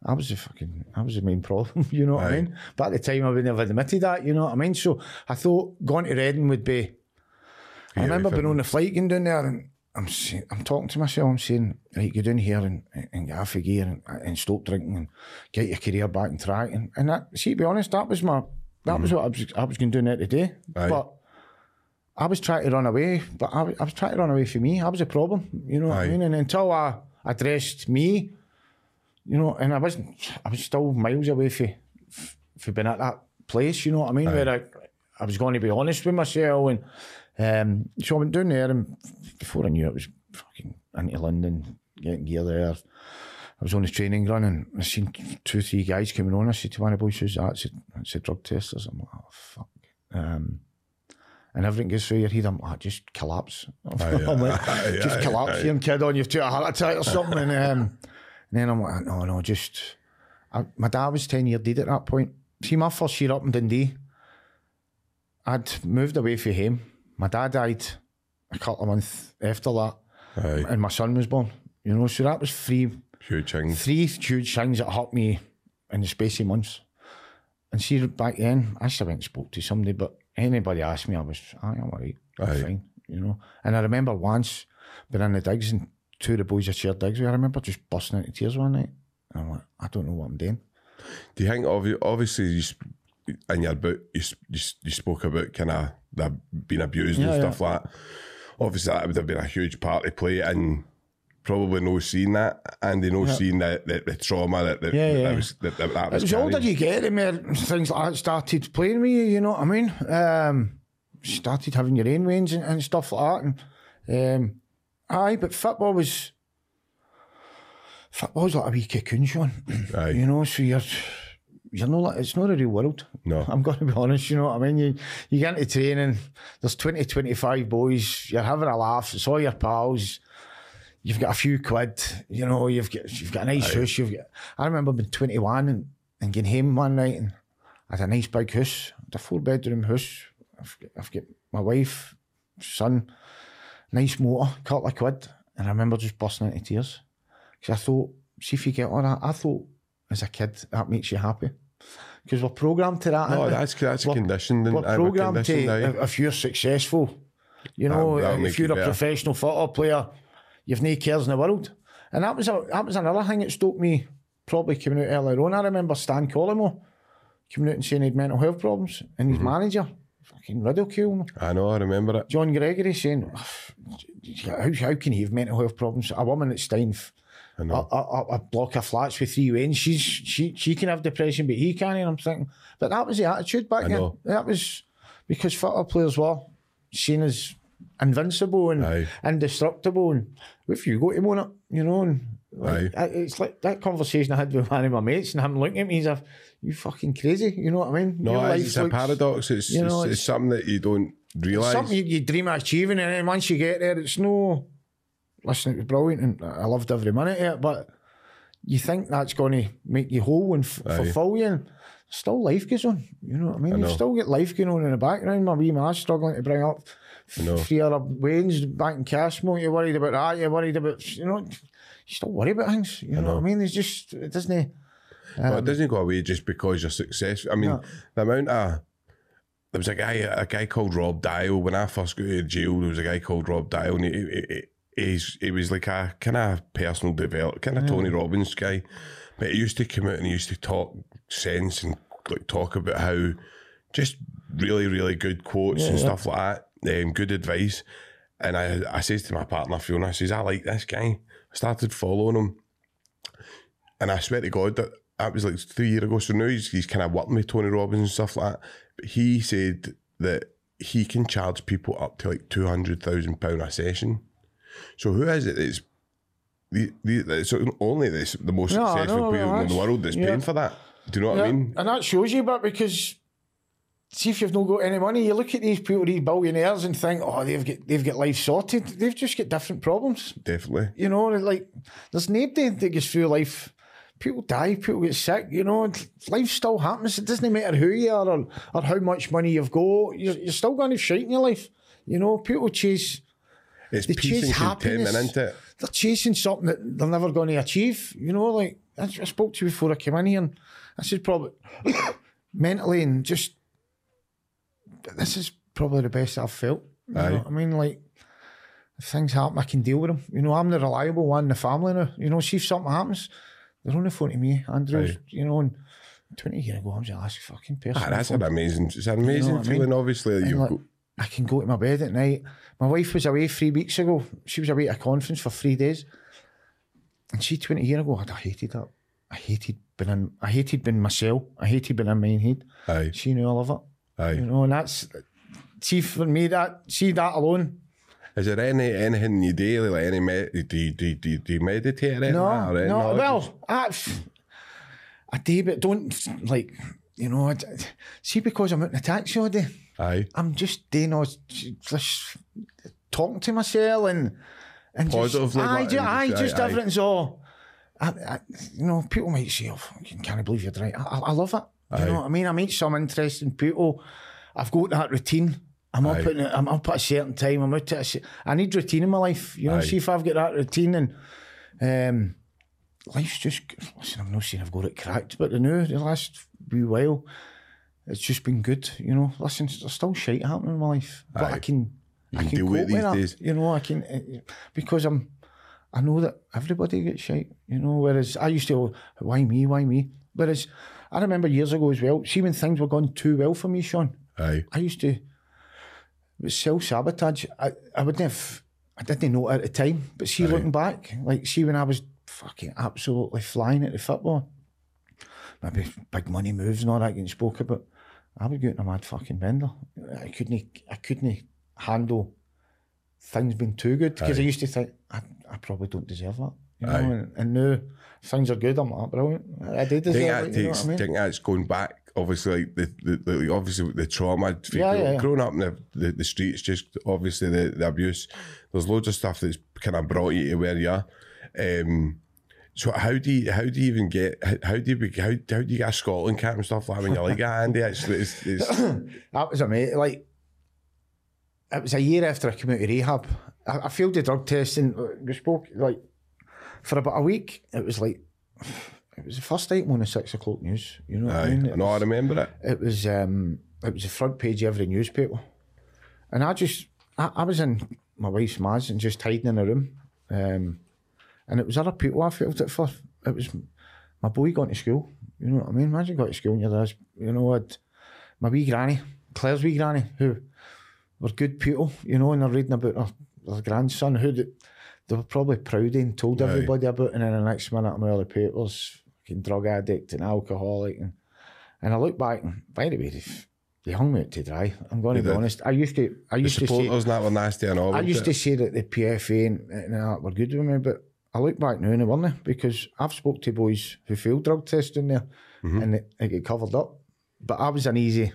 I was the fucking, I was the main problem. <laughs> You know what I mean? But at the time, I would never admitted that. You know what I mean? So I thought going to Reading would be. I remember being on the flight going down there and I'm saying, I'm talking to myself. I'm saying, right, go down here and, and get off a gear and, and stop drinking and get your career back and try. And, and that, see, to be honest, that was my, that was mm-hmm. what I was, I was going to do there today. Aye. But I was trying to run away, but I, was- I was trying to run away from me. I was a problem, you know what I mean? And until I addressed me, you know, and I wasn't, I was still miles away from, from being at that place, you know what I mean? Where I, I was going to be honest with myself. And um, so I went down there, and before I knew it, I was fucking into London, getting gear there. I was on the training run and I seen two, three guys coming on. I said to one of the boys, who's that? I said, it's a drug testers. I'm like, oh, fuck. Um, and everything goes through your head. I'm like, just collapse. I'm like, aye, just aye, collapse and kid on, you've a heart attack or something. and, um, and then I'm like, no, no, just. I, my dad was 10 year dead at that point. See, my first year up in Dundee, I'd moved away from him. My dad died a couple of months after that, Aye. and my son was born. You know, so that was three Huge things. three huge things that hurt me in the space of months. And see, back then, I still went and spoke to somebody, but anybody asked me, I was, "Aye, I'm all right, I'm Aye. fine, you know. And I remember once being in the digs and two of the boys I shared digs with, I remember just busting into tears one night. And I'm like, I don't know what I'm doing. Do you think, obviously, you, sp- in your book, you, you, you spoke about kind of that being abused and Yeah, stuff like that. Obviously, that would have been a huge part to play and probably no seeing that and they no seeing the, the, the trauma that, that, Yeah, that, was, that, that, that was As older you get, the more things like that started playing with you, you know what I mean? Um, started having your own wains and, and stuff like that. And um, aye, but football was football's like a wee cocoon, Sean. Aye. You know, so you're you're not like it's not a real world. No. I'm going to be honest. You know what I mean? You you get into training. There's 20, 25 boys. You're having a laugh. It's all your pals. You've got a few quid. You know, you've got you've got a nice house. You've got. I remember being 21 and, and getting home one night and I had a nice big house, a four bedroom house. I've got, I've got my wife, son, nice motor, couple of quid, and I remember just bursting into tears because I thought, see if you get on that. I thought as a kid that makes you happy Because we're programmed to that. No, that's, that's we're, a condition. We're programmed to, now. if you're successful, you know, um, if you're a better. professional football player, you've no cares in the world. And that was, a, that was another thing that stoked me probably coming out earlier on. I remember Stan Collymore coming out and saying he had mental health problems and his mm -hmm. manager fucking ridiculing him. I know, I remember it. John Gregory saying, how, how can he have mental health problems? A woman at Steinf I a, know. a, a- a block of flats with three wings, she's she she can have depression, but he can't. And I'm thinking, but that was the attitude back then. That was because football players were seen as invincible and Aye. indestructible. And if you go to one, you know, and Aye. like, it's like that conversation I had with one of my mates, and him looking at me, he's like, "You fucking crazy," you know what I mean? No, it's, it's a paradox. It's, you know, it's, it's it's- something that you don't realise. something you, you dream of achieving, and then once you get there, it's no. Listen, it was brilliant, and I loved every minute of it. But you think that's going to make you whole and f- Aye. fulfill you, and still life goes on. You know what I mean? know. You still get life going on in the background. My wee man's struggling to bring up know. three other wains, banking cash more. You're worried about that. You're worried about you know. You still worry about things. You know, what I mean? It's just it doesn't. But it um, doesn't go away just because you're successful. I mean, No. the amount of there was a guy, a guy called Rob Dial. When I first got of jail, there was a guy called Rob Dial, and he, he, he's, he was like a kind of personal develop, kind of Tony Robbins guy. But he used to come out and he used to talk sense and like talk about how just really, really good quotes and stuff like that, um, good advice. And I, I says to my partner Fiona, I says, I like this guy. I started following him. And I swear to God that that was like three years ago. So now he's, he's kind of working with Tony Robbins and stuff like that. But he said that he can charge people up to like two hundred thousand pound a session. So who is it that's the, the that's only this the most No, successful no, no, people in the world that's yeah. paying for that? Do you know what I mean? And that shows you, but because see if you've not got any money, you look at these people, these billionaires, and think, oh, they've got they've got life sorted. They've just got different problems. Definitely. You know, like there's nobody that gets through life. People die, people get sick. You know, life still happens. It doesn't matter who you are or, or how much money you've got. You're, you're still going to shite in your life. You know, people chase. It's They chase happiness. isn't it? They're chasing something that they're never going to achieve. You know, like I, I spoke to you before I came in here, and I said probably <coughs> mentally and just this is probably the best I've felt. You Aye. know what I mean, like if things happen, I can deal with them. You know, I'm the reliable one in the family now. You know, see if something happens, they're on the phone to me, Andrews. Aye. You know, and twenty years ago, I was the last fucking person. Ah, that's an amazing. It's an amazing what I mean? feeling. Obviously, you've like, got. I can go to my bed at night. My wife was away three weeks ago. She was away at a conference for three days. And she, 20 years ago, I hated that. I hated being in, I hated being myself. I hated being in my head. Aye, She knew all of it. aye. You know, and that's, see, for me, that, see that alone. Is there any anything you do like any med- do you, do you, do you, do you meditate or anything No, like that, or no, well, I, I do, but don't, like, you know, I, see, because I'm out in a taxi all day, aye, I'm just doing all, just talking to myself and and Positively, Just, aye, like, ju- and aye, just- just aye, everything's all. I, I, you know, people might say, "Oh, I can't believe you're right." I, I love it. You Aye. know what I mean? I meet some interesting people. I've got that routine. I'm up at I'm up at a certain time. I'm out at a, I need routine in my life. You know, see if I've got that routine and um, life's just listen. I'm not saying I've got it cracked, but the new the last wee while, it's just been good. You know, listen, there's still shit happening in my life, but I Aye. can I can can deal cope with it with these that. days. You know, I can uh, because I'm. I know that everybody gets shit. You know, whereas I used to, why me, why me? Whereas I remember years ago as well. See when things were going too well for me, Sean. Aye. I used to. Self sabotage. I, I wouldn't have. I didn't know at the time, but see, looking back, like see when I was fucking absolutely flying at the football, maybe big money moves and all that getting spoke about. I would get in a mad fucking bender. I couldn't. I couldn't handle things being too good because I used to think I, I probably don't deserve that. You know, and, and now things are good. I'm like brilliant. I did think deserve that it. You know what I mean? think that's going back, obviously, like the, the, the obviously the trauma, Yeah, grow- yeah, yeah. growing up in the, the, the streets, just obviously the, the abuse. There's loads of stuff that's kind of brought you to where you are. Um, so how do you how do you even get how, do you how, how do you get a Scotland cap and stuff like that when you're like that, Andy? It's, it's, it's, <coughs> That was amazing. Like, it was a year after I came out of rehab. I, I failed the drug test and we spoke, like, for about a week. It was like, it was the first item on the six o'clock news. You know what I aye, mean? I It know I remember it. it was, um, it was the front page of every newspaper. And I just, I, I was in my wife's ma's and just hiding in a room. Um, and it was other people I felt it for. It was my boy going to school. You know what I mean? Imagine going to school and you're there, you know what? My wee granny, Claire's wee granny, who were good people, you know, and they're reading about her, their grandson, who they, they were probably proud of and told Aye. everybody about, and then the next minute I'm all the papers, fucking drug addict and alcoholic. And, and I look back, and by the way, they, they hung me out to dry. I'm going to They be did. honest. I used to, I The used to say, that were nasty and all. I used it? to say that the PFA and, and that were good with me, but I look back now and they weren't because I've spoke to boys who failed drug testing there Mm-hmm. and it, it got covered up. But I was an easy,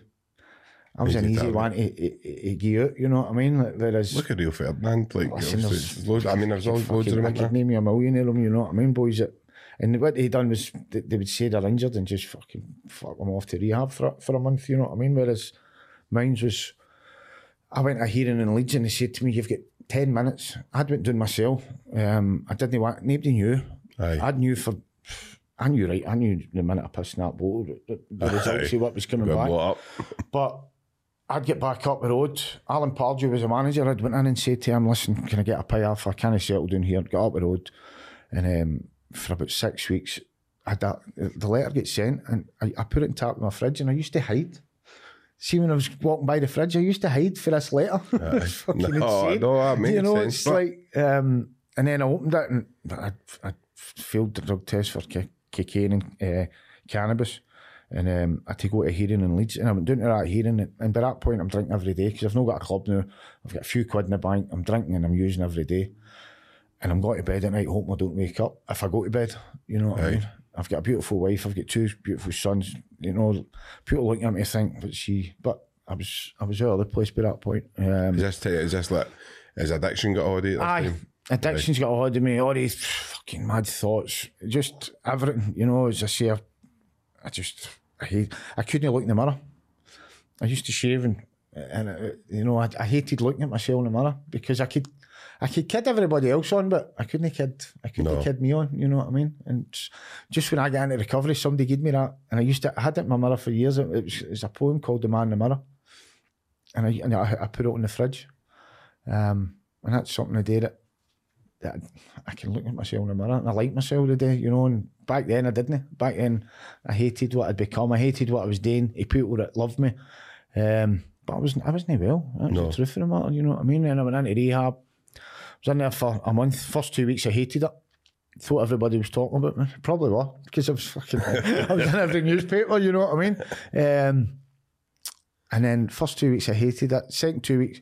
I was an Easy easy target. one to, to, to get out, you know what I mean? Like, Whereas, Look at Rio Ferdinand. Like, Listen, there's- loads, I mean, there's always loads of them. I could name you a million of them, you know what I mean? Boys that, and what they done was they, they would say they're injured and just fucking fuck them off to rehab for, for a month, you know what I mean? Whereas mine was, I went to a hearing in Leeds and they said to me, you've got 10 minutes. I'd went down myself. Um, I didn't want, nobody knew. Aye. I knew for, I knew right, I knew the minute I pissed in that bottle, the, the results of what was coming Got back. But I'd get back up the road. Alan Pardew was a manager. I'd went in and said to him, listen, can I get a pay off? I can't settle down here. Got up the road. And um, for about six weeks, I the letter gets sent and I, I put it in top of my fridge and I used to hide. See, when I was walking by the fridge, I used to hide for this letter. It's <laughs> fucking No, insane. no, that makes you know, sense, it's but- like, um, and then I opened it and I'd, I'd failed the drug test for ca- cocaine and uh, cannabis. And um, I had to go to a hearing in Leeds, and I went down to that hearing, and, and by that point, I'm drinking every day because I've not got a club now. I've got a few quid in the bank. I'm drinking and I'm using every day, and I'm going to bed at night hoping I don't wake up if I go to bed. You know what I Aye. mean? I've got a beautiful wife. I've got two beautiful sons. You know, people looking at me think, but she, but I was, I was out of the place by that point. Um, Is this, t- is this like, has addiction got hold of you? Aye. time? Addiction's got a hold of me, all these fucking mad thoughts, just everything, you know, as I say, I, I just, I hate, I couldn't look in the mirror. I used to shave and, and uh, you know, I, I hated looking at myself in the mirror because I could, I could kid everybody else on, but I couldn't kid, I couldn't No. kid me on, you know what I mean? And just when I got into recovery, somebody gave me that, and I used to, I had it in my mirror for years. It was, it was a poem called The Man in the Mirror, and I, and I, I put it on the fridge. Um, and that's something I did it that I can look at myself in the mirror and I like myself today, you know. And back then I didn't. Back then I hated what I'd become. I hated what I was doing. The people that loved me, um, but I wasn't. I wasn't well. That's No. the truth of the matter. You know what I mean? And I went into rehab. Was in there for a month. First two weeks I hated it. Thought everybody was talking about me. Probably were because I was fucking. <laughs> I was in every newspaper. You know what I mean? Um, and then first two weeks I hated it. Second two weeks,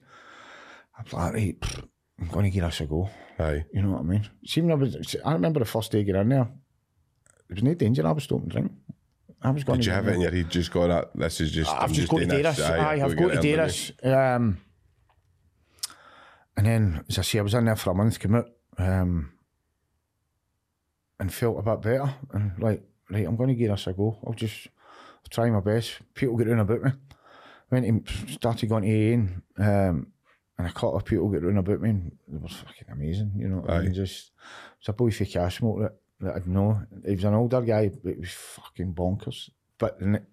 I'm like, right, pfft, I'm going to give this a go. Aye. You know what I mean? See, when I was, I remember the first day getting in there. There was no danger. I was stopping drink. I was going Did you have it in your head? Just got that. This is just. I've I'm just got to doing do this. Aye, I've got to do this. Um, and then, as I say, I was in there for a month, came out, um, and felt a bit better. And like, right, I'm going to give this a go. I'll just I'll try my best. People get round about me. Went and started going to AA, and, um, and a couple of people get round about me, and they were fucking amazing. You know, what I mean, just it was a boy for cash smoke that, that I'd know. He was an older guy, but he was fucking bonkers. But the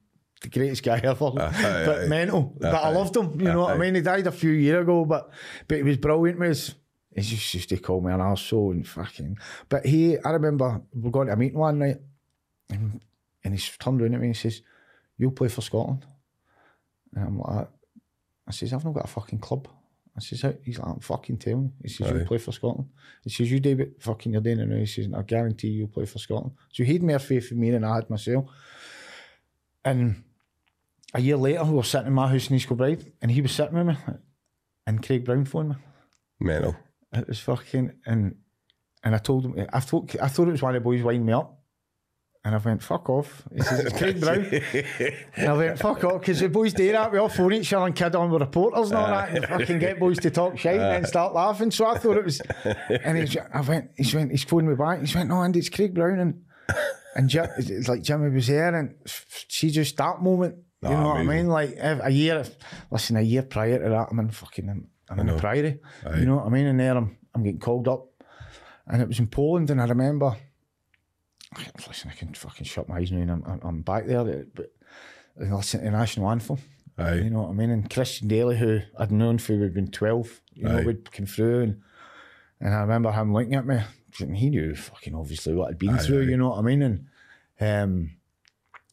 the greatest guy ever, Aye, <laughs> uh, but mental. But I loved him. You know what I mean? He died a few years ago, but but he was brilliant. his- He just used to call me an arsehole and fucking. But he, I remember we were going to a meeting one night, and and he's turned around at me and he says, "You'll play for Scotland." And I'm like, I says, "I've not got a fucking club." I says, "How-" he's like, "I'm fucking telling you." He says, Aye. "You'll play for Scotland." He says, "You David, fucking you're doing it now." He says, "I guarantee you'll play for Scotland." So he had more faith in me than I had myself. And a year later, we were sitting in my house in East Kilbride, and he was sitting with me, and Craig Brown phoned me. Mental. It was fucking and and I told him I thought I thought it was one of the boys winding me up. And I went, fuck off. He says, it's Craig Brown. <laughs> and I went, fuck off, because the boys do that. We all phone each other and kid on with reporters and all that and ah. fucking get boys to talk shit and then ah. start laughing. So I thought it was and he's I went he's went he's phoned me back. He's went, No, Andy, it's Craig Brown and and Jim, it's like Jimmy was there and she just that moment. You know what I mean? Like a year, listen, a year prior to that, I'm in fucking, I'm, I'm in the. Priory. Aye. You know what I mean? And there I'm, I'm getting called up, and it was in Poland, and I remember. Listen, I can fucking shut my eyes now, and I'm, I'm, back there, but and listen to the national anthem. Aye. You know what I mean? And Christian Dailly, who I'd known for we'd been twelve, you know, Aye. would come through, and and I remember him looking at me. He knew fucking obviously what I'd been Aye, through. You know what I mean? And um,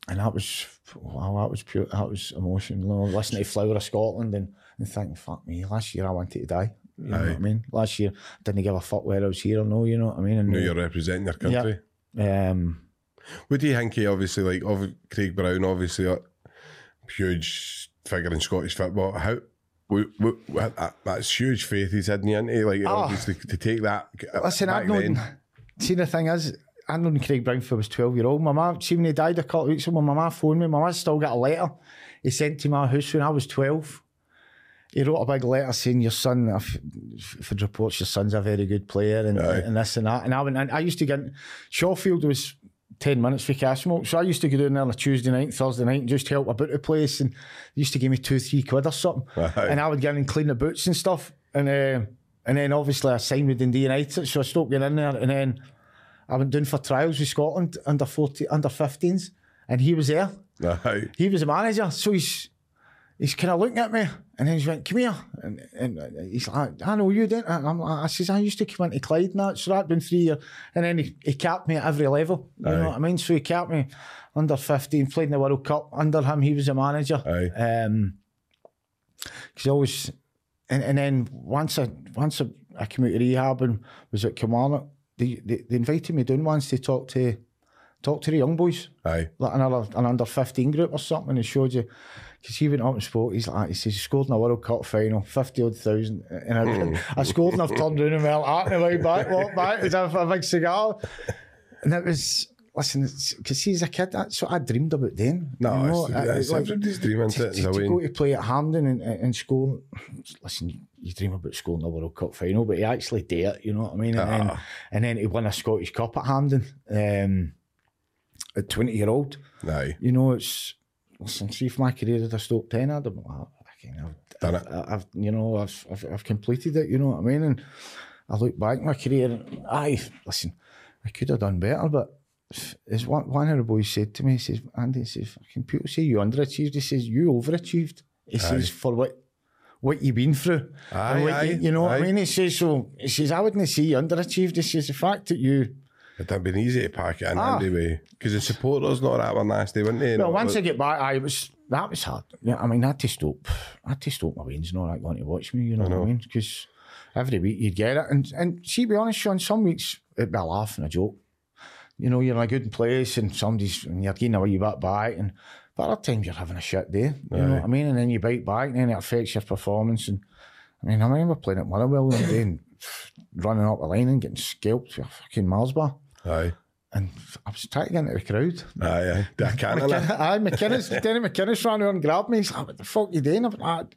and that was wow, that was pure. That was emotional. Listening to Flower of Scotland and and thinking, fuck me, last year I wanted to die. You know what I mean? Last year didn't give a fuck whether I was here or no. You know what I mean? And Know you're representing your country. Yeah. um, What do you think he obviously like of Craig Brown, obviously a huge figure in Scottish football. How what, what, what, that, that's huge faith he's had into like Ah. obviously to take that Listen, I've known. <laughs> See, the thing is, I've known Craig Brown for I was 12 year old. My mum, see, when he died a couple of weeks ago, my mum phoned me. My mum still got a letter he sent to my house when I was 12. He wrote a big letter saying, Your son, if it reports your son's a very good player and, and this and that. And I went, in, I used to get, in- Shawfield was 10 minutes for Castlemilk. So I used to go down there on a Tuesday night, Thursday night and just help about the place. And they used to give me two, three quid or something. Aye. And I would get in and clean the boots and stuff. And uh, and then obviously I signed with Dundee United, so I stopped getting in there. And then I went down for trials with Scotland under 40, under 15s. And he was there. Aye. He was a manager. So he's he's kind of looking at me. And then he went, come here. And, and he's like, I know you didn't. And I'm like, I says, I used to come into Clyde and that. So that'd been three years. And then he, he capped me at every level. You Aye. know what I mean? So he capped me under 15, played in the World Cup. Under him, he was a manager. Aye. Um, because always, and, and then once I once I, I came out of rehab and was at Kilmarnock, they, they, they invited me down once to talk to talk to the young boys, Aye. like another an under fifteen group or something, and showed you. Because he went up and spoke, he's like, he says, he scored in a World Cup final, 50 odd thousand. <laughs> And I, hmm. <laughs> I scored and I've turned around and went, out and way back, walked back, as if a big cigar. And it was, listen, because he's a kid, that's what I dreamed about then. No, you know, it's, I- it's like- everybody's dream, isn't it? to, to go to play at Hampden and, and score. Listen, you dream about school scoring the World Cup final, but he actually did it. You know what I mean? And, then, Ah. and then he won a Scottish Cup at Hampden. Um, at twenty year old, Aye. you know, it's listen. See if my career had a stopped ten, I'd have been like, fucking, I've, Done I've, it. I've, you know, I've, I've, I've completed it. You know what I mean? And I look back my career, and I listen. I could have done better, but as one, one of the boys said to me, he says, Andy, he says, fucking people say you underachieved. He says, you overachieved. He says, for what what you've been through. Aye, what aye, you, know what. I mean? He says, so, he says, I wouldn't say you underachieved. He says, the fact that you, It'd have been easy to pack it in Ah. anyway. Because the supporters not that were nasty, weren't they? well, Not once I get back, I was, that was hard. Yeah, I mean, I had to stop, I had to stop my and all that going to watch me, you know, what know. I mean? Because every week you'd get it. And, and see, be honest, Sean, some weeks it'd be a laugh and a joke. You know, you're in a good place and somebody's, and you're getting a wee bit back. And but other times you're having a shit day. You know what I mean? And then you bite back and then it affects your performance. And I mean, I remember playing at Motherwell one day and <sighs> running up the line and getting scalped with a fucking Mars bar. Aye. And I was trying to get into the crowd. Aye, aye. I <laughs> can't. Aye, McKinnon, Denny McKinnon ran over and grabbed me. He's like, what the fuck you doing? I had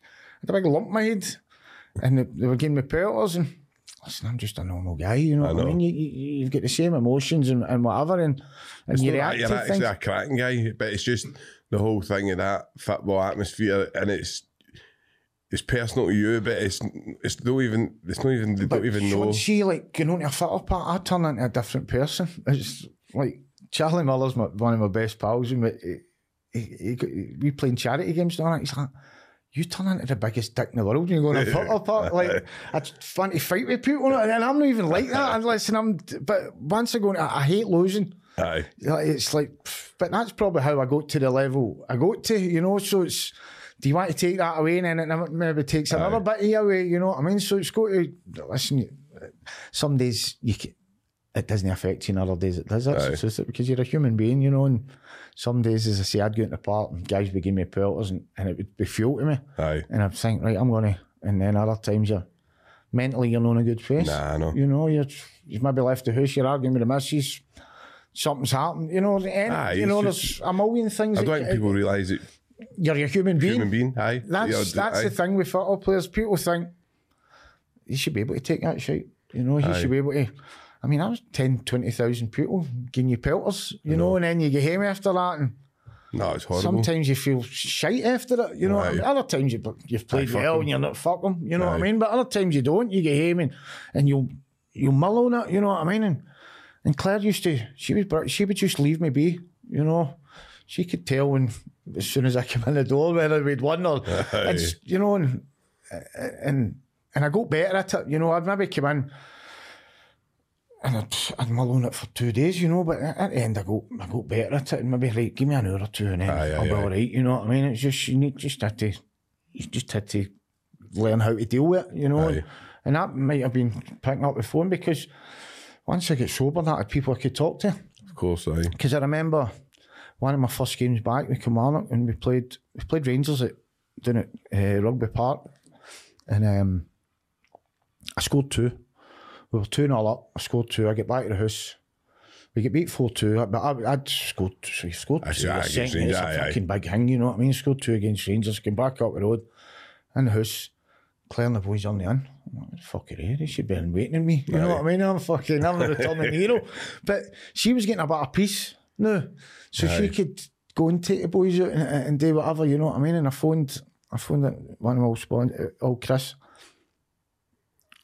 a big lump in my head. And they, they were giving me pelters and listen, I'm just a normal guy, you know I what I mean? You, you, you've got the same emotions and, and whatever and, and you Not react you're actually a cracking guy, but it's just the whole thing of that football atmosphere, and it's it's personal to you, but it's it's not even it's not even they But don't even know. see, like, going on to a fitter part, I turn into a different person. <laughs> It's like Charlie Miller's my, one of my best pals, and we, he, he, he, we playing charity games and all that. He's like, you turn into the biggest dick in the world when you go on a football park. Like, I want to fight with people, and I'm not even like that. And listen, I'm, but once I go, into, I hate losing. Aye. It's like, but that's probably how I got to the level I got to, you know. So it's, do you want to take that away and then it maybe takes another bit of you away, you know what I mean? So it's got to, listen, some days you can, it doesn't affect you, and other days it does. That's Aye. it's just because you're a human being, you know. And some days, as I say, I'd go into the park and guys would give me pelters and, and it would be fuel to me. Aye. And I'd think, right, I'm going to. And then other times you're mentally, you're not in a good place. Nah, I know. You know, you're, you've maybe left the house, you're arguing with the missus, something's happened, you know. And, Aye, you know, just- there's a million things. I that- don't think people realise it. you're a human being. Human being, aye. That's Yeah, that's aye. the thing with football players. People think you should be able to take that shit. You know, you Aye. should be able to. I mean, I was 10, 20,000 people giving you pelters, you know, and then you get home after that, and No, it's horrible. sometimes you feel shite after it, you know. mean? Other times you, you've played well well 'em. and you're not fuck 'em, you know what I mean? But other times you don't. You get home and, and you'll you'll mull on it, you know what I mean? And and Claire used to, she was she would just leave me be, you know. She could tell when as soon as I <laughs> came in the door whether we'd won or it's you know and and and I got better at it. You know, I'd maybe come in and I'd, I'd mull on it for two days, you know, but at the end I got I got better at it and maybe like give me an hour or two and then Aye, I'll aye, be aye. all right, you know what I mean? It's just you need just had to you just had to learn how to deal with it, you know. And, and that might have been picking up the phone because once I get sober, that had people I could talk to. Of course, aye. Because I remember one of my first games back with Kilmarnock and we played we played Rangers at down at uh, Rugby Park and um, I scored two. We were 2 0 up. I scored two. I get back to the house. We get beat 4 2. But I, I'd scored, so scored I two. see, aye, second, Rangers, it's a aye, aye. fucking big thing, you know what I mean? Scored two against Rangers. Came back up the road in the house. Claire and the boys on the. I'm like, fucking here, they should be in waiting on me. You know what I mean? I'm fucking, I'm a returning <laughs> hero. But she was getting about a peace no. So she could go and take the boys out and, and do whatever, you know what I mean? And I phoned, I phoned one of my old, spawn, old oh, Chris.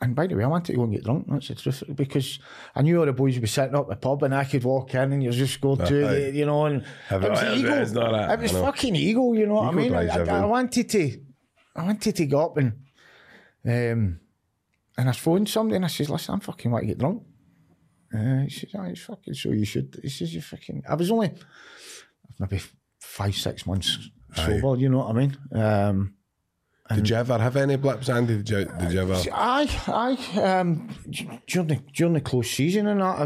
And by the way, I wanted to go and get drunk, that's the truth, because I knew all the boys would be sitting up the pub and I could walk in and you just go to, Aye. the, you know, and it was it- ego. it's not that, It was fucking ego, you know what I mean? I, I, I wanted to, I wanted to go up and, um, and I phoned somebody and I says, listen, I'm fucking want to get drunk. Uh, he says, oh, it's fucking so you should. He says, you fucking, I was only maybe five, six months sober, you know what I mean? Um, Did you ever have any blips, Andy? Did you, did you ever? Aye, aye. Um, during the during the close season and that,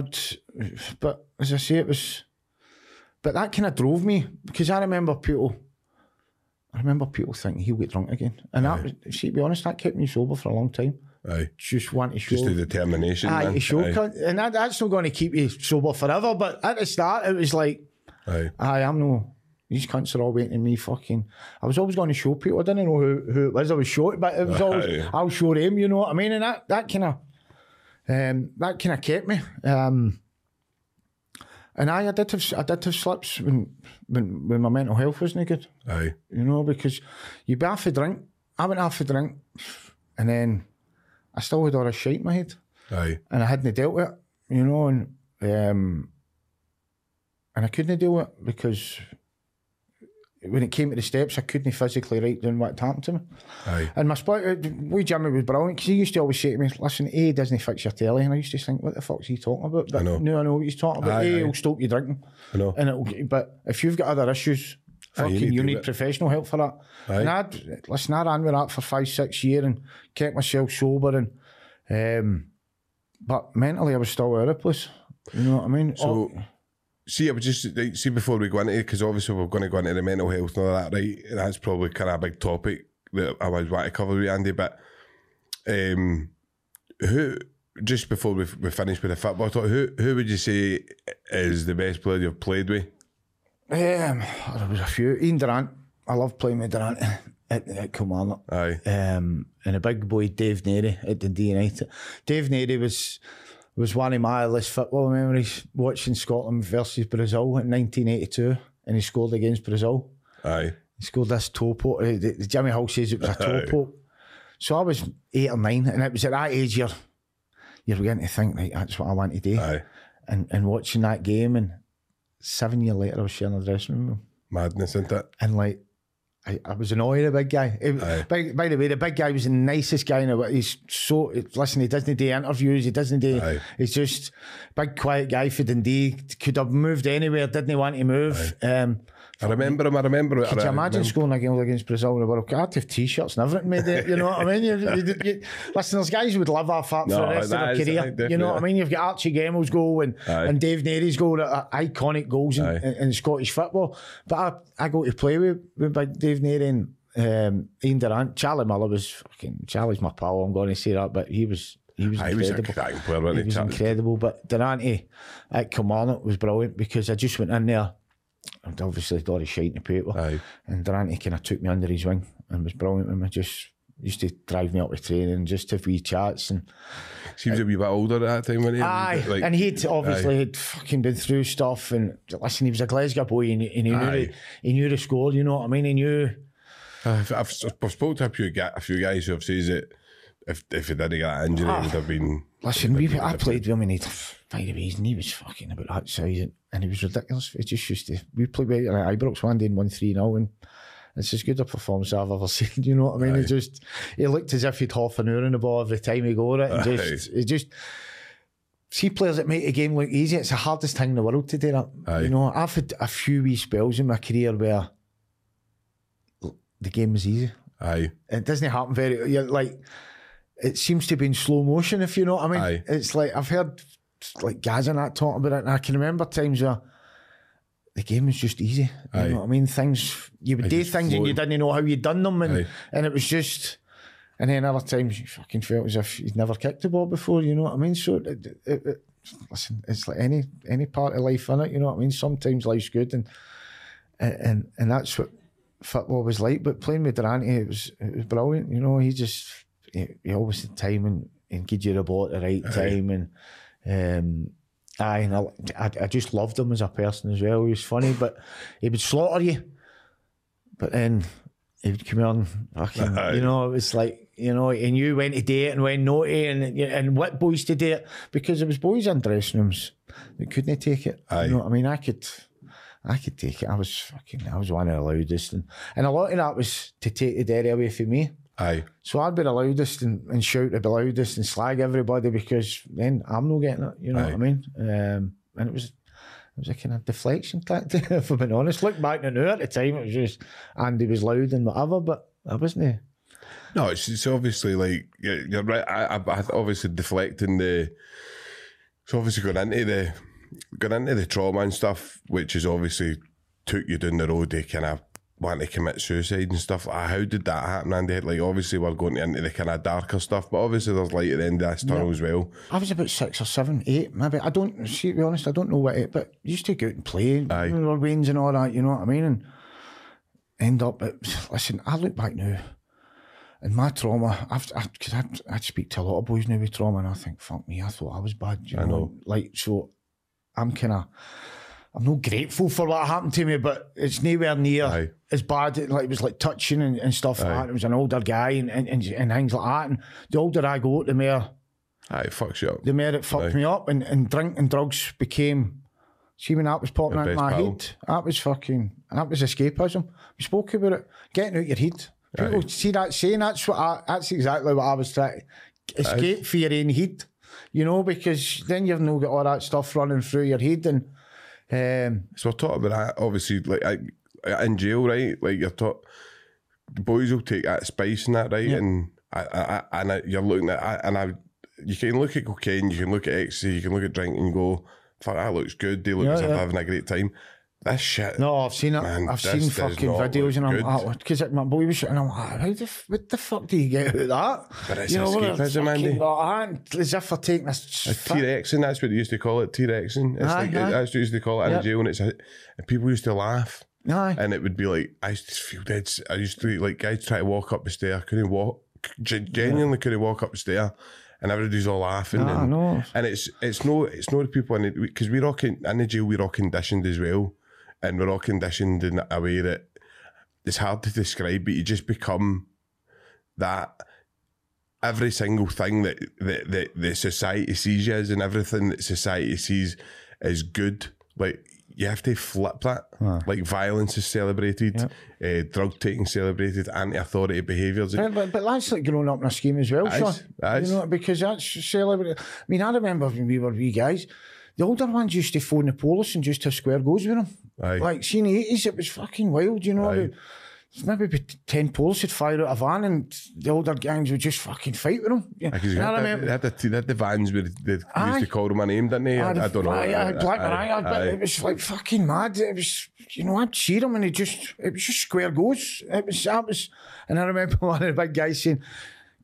I'd, but as I say, it was, but that kind of drove me because I remember people. I remember people thinking he'll get drunk again, and that, was, see, to be honest, that kept me sober for a long time. Aye. Just want to show, Just the determination. aye, man. show, Aye. and that, that's not going to keep you sober forever. But at the start, it was like, Aye. aye, I'm no. These cunts are all waiting me. Fucking, I was always going to show people. I didn't know who, who it was. I was showing, but it was always I'll show them. You know what I mean? And that that kind of um, that kind of kept me. Um, and I, I did have I did have slips when when when my mental health wasn't good. Aye. You know because you'd be half a drink. I went half a drink, and then I still had all this shit in my head Aye. and I hadn't dealt with it, you know, and um, and I couldn't deal with it because when it came to the steps, I couldn't physically write down what happened to me. Aye. And my split, we Jimmy was brilliant because he used to always say to me, "Listen, A doesn't fix your telly," and I used to think, "What the fuck's he talking about?" But I know. no, I know what he's talking about. Aye, A will stop you drinking, I know. and it'll. But if you've got other issues. Aye, you Fucking, need you need professional help for that. Aye. And I'd listen. I ran with that for five, six years and kept myself sober. And um, but mentally, I was still out of place. You know what I mean? So, Oh, see, I was just see before we go into it, because obviously we're going to go into the mental health and all that, right? And that's probably kind of a big topic that I was want to cover with Andy. But um, who, just before we, we finish with the football talk, who who would you say is the best player you've played with? um, there was a few. Ian Durrant. I love playing with Durrant at, at Kilmarnock. Aye, um, and a big boy Dave Narey at Dundee United. Dave Narey was was one of my earliest football memories watching Scotland versus Brazil in 1982, and he scored against Brazil. aye, He scored this toe poke. uh, the- the Jimmy Hill says it was a toe poke. So I was eight or nine, and it was at that age you're you're beginning to think, right, that's what I want to do. aye. And and watching that game, and seven years later, I was sharing a dressing room Madness, isn't it? and like I, I was annoyed at the big guy. It- by, by the way, the big guy was the nicest guy in the world. He's so listen. He doesn't do interviews. He doesn't do. Aye. He's just big quiet guy for Dundee. Could have moved anywhere. Didn't he want to move. Um, I remember him. I remember it. could I you imagine remember- scoring a game against Brazil in the World Cup? I'd have t-shirts and everything made it. You know what I mean? You, you, you- listen, there's guys would live off that for the rest of their is- career. aye, you know what I mean? You've got Archie Gemmill's goal and, Aye. and Dave Narey's goal, uh, iconic goals in, in, in Scottish football. But I, I go to play with, with Dave Narey and um, Ian Durant. Charlie Miller was fucking, Charlie's my pal, I'm going to say that, but he was, he was Aye, he was incredible. player, He was incredible. But Durrant at Kilmarnock was brilliant because I just went in there. And obviously, got a shite in the paper. Aye. And Durrant kind of took me under his wing and was brilliant with me. Just used to drive me up to training just have wee chats. And He was a wee bit older at that time, wasn't he? aye, Like, and he'd obviously had fucking been through stuff. And listen, he was a Glasgow boy and, and he knew the, he knew the score. You know what I mean? He knew. I've, I've, I've spoken to a few, a few guys who have said that if if he didn't get that injury, Ah. it would have been. Listen, we, I played with him and he'd find a reason. He was fucking about that size and, and he was ridiculous. He just used to. We played with uh, Ibrox one day and won 3 0 and it's as good a performance I've ever <laughs> seen. You know what I mean? He just he looked as if he'd half an hour in the ball every time he got it. And just it just see players that make the game look easy. It's the hardest thing in the world to do that. Aye. You know, I've had a few wee spells in my career where the game was easy. Aye, It doesn't happen very like it seems to be in slow motion if you know what I mean. Aye. It's like I've heard like Gaz and that talking about it and I can remember times where the game was just easy. You Aye. know what I mean? Things you would Aye, do just things and you didn't know how you'd done them and, Aye. and it was just and then other times you fucking felt as if you'd never kicked a ball before, you know what I mean? So it, it, it, listen, it's like any any part of life in it, you know what I mean? Sometimes life's good and and and that's what football was like. But playing with Durrant, it was it was brilliant. You know, he just he, he always had time and, and give you the ball at the right time. And um, aye, and I, I, I just loved him as a person as well. He was funny, but he would slaughter you. But then he would come on, fucking, <laughs> you know, it was like, you know, he knew when to do it and when not to, and, and what boys to do it, because there was boys in dressing rooms that couldn't take it. Aye. You know what I mean? I could, I could take it. I was fucking, I was one of the loudest, and, and a lot of that was to take the dairy away from me. Aye, So I'd be the loudest and, and shout at the loudest and slag everybody because then I'm not getting it. You know what I mean? Um, and it was it was a kind of deflection tactic, <laughs> if I'm being honest. Look back now at the time, it was just Andy was loud and whatever, but I wasn't. It? No, it's, it's obviously like you're, you're right. I, I, I obviously deflecting the. It's obviously going into the going into the trauma and stuff, which is obviously took you down the road to kind of want to commit suicide and stuff. Ah, How did that happen, Andy? Like obviously we're going into the kind of darker stuff, but obviously there's light at the end of this tunnel as well. I was about six or seven, eight, maybe. I don't, see, to be honest, I don't know what it, but you used to go out and play, Aye. you know, Wayne's and all that, you know what I mean? And end up, at, listen, I look back now, and my trauma, I've, I, cause I'd, I'd speak to a lot of boys now with trauma, and I think, fuck me, I thought I was bad, you know? know. Like, so I'm kind of, I'm not grateful for what happened to me, but it's nowhere near Aye. as bad. Like it was like touching and, and stuff like Aye. that. It was an older guy and, and, and, and things like that. And the older I go, the more Aye, fucks you up. the more it fucked Aye. me up and, and drink and drugs became see when that was popping Your out best my pal. head that was fucking that was escapism we spoke about it getting out your head people Aye. see that saying that's what I, that's exactly what I was trying to escape for your own head you know because then you've not got all that stuff running through your head and um, So we're talking about that. Obviously, like I, in jail, right? Like you're taught, the boys will take that spice and that, right? And I, I, I- and I, you're looking at, I, and I, you can look at cocaine, you can look at ecstasy, you can look at drink and go, "Fuck, that looks good." They look Yeah, as if yeah. they're having a great time. This shit. no I've seen it Man, I've seen fucking videos and I'm good. because my boy was shooting I'm like how the, what the fuck do you get out of that But it's you know, a escapism, Andy. like as if they're taking this T-Rexing, that's what they used to call it. T-Rexing. It's Aye, like aye. that's what they used to call it in Yep. jail, and it's a, and people used to laugh. Aye. and it would be like I used to feel dead. I used to like guys try to walk up the stair, couldn't walk, gen- genuinely couldn't walk up the stair, and everybody's all laughing. Ah, I and, know. and it's it's no it's no the people in it because we're all con- in the jail we're all conditioned as well, and we're all conditioned in a way that it's hard to describe, but you just become that. Every single thing that that, that, that society sees you as, and everything that society sees is good, like you have to flip that. Like violence is celebrated, uh, drug taking celebrated, anti-authority behaviours. But, but, but that's like growing up in a scheme as well, Sean. You know, because that's celebrated. I mean, I remember when we were wee guys, the older ones used to phone the police and just have square goes with them. Aye. Like, see, in the 80s, it was fucking wild, you know. Aye. Maybe be 10 police would fire out a van and the older gangs would just fucking fight with them. Yeah. You I remember- they had, the, they had the vans where they used to call them a name, didn't they? I, I don't know. Aye, aye, black Aye, aye, but it was like fucking mad. It was, you know, I'd see them and it just, it was just square goes. It was, that was, and I remember <laughs> one of the big guys saying,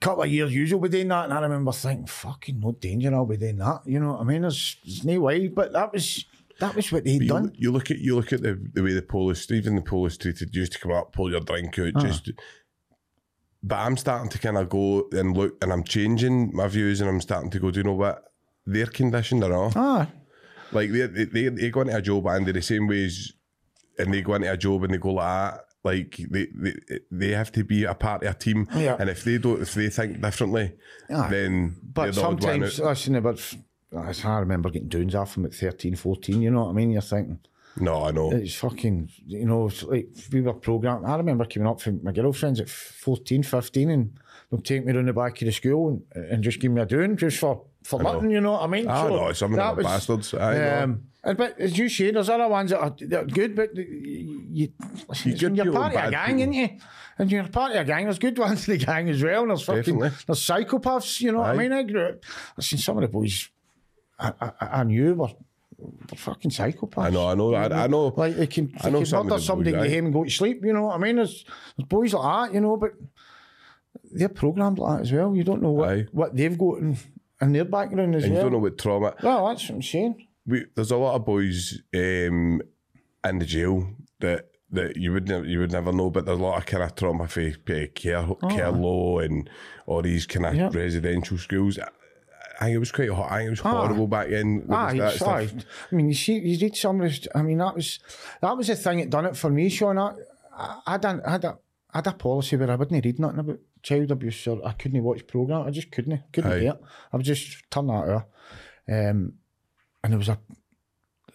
couple of years usual be doing that, and I remember thinking, fucking no danger, I'll be doing that. You know what I mean? There's, there's no way, but that was, that was what they'd You, done. you look at you look at the, the way the police, even the police treated, used to come up, pull your drink out, Uh-huh. just. But I'm starting to kind of go and look, and I'm changing my views, and I'm starting to go. Do you know what? They're conditioned or not. Ah, Like they they they, they go into a job and they're the same ways, and they go into a job and they go like that. Like they, they they have to be a part of a team, Yeah. and if they don't, if they think differently, Aye. then but the sometimes, listen, about, I remember getting doons off them at 13, 14, you know what I mean? You're thinking, No, I know. It's fucking, you know, like we were programmed. I remember coming up from my girlfriends at 14, 15 and they'll take me round the back of the school and, and just give me a doing just for, for nothing, you know what I mean? Ah, no, some of them are bastards. I know. um, and, but as you say, there's other ones that are, that are good, but you, you, listen, You it's good you're part of a gang, people. ain't you? And you're part of a gang, there's good ones in the gang as well. And there's fucking, there's psychopaths, you know what I mean? I grew up, listen, some of the boys I, I, I knew were, fucking psychopaths. I know, I know, I, I know. Like they can, I know can murder somebody in the aye. home and go to sleep. You know what I mean? There's, there's boys like that, you know, but they're programmed like that as well. You don't know what, Aye. what they've got in, in their background as and you don't know what trauma. well, that's what I'm saying. We, there's a lot of boys um, in the jail that that you would never you would never know, but there's a lot of kind of trauma for uh, care care law and all these kind of Yeah. residential schools. I, I think it was quite hot. I think it was Ah. horrible back then. Aye, that stuff. I mean, you see, you read some of this. I mean, that was that was the thing that done it for me, Sean. I, I, I, done, I, had a, I had a policy where I wouldn't read nothing about child abuse or I couldn't watch program. I just couldn't, couldn't Aye. do it. I would just turn that off. Um, and there was a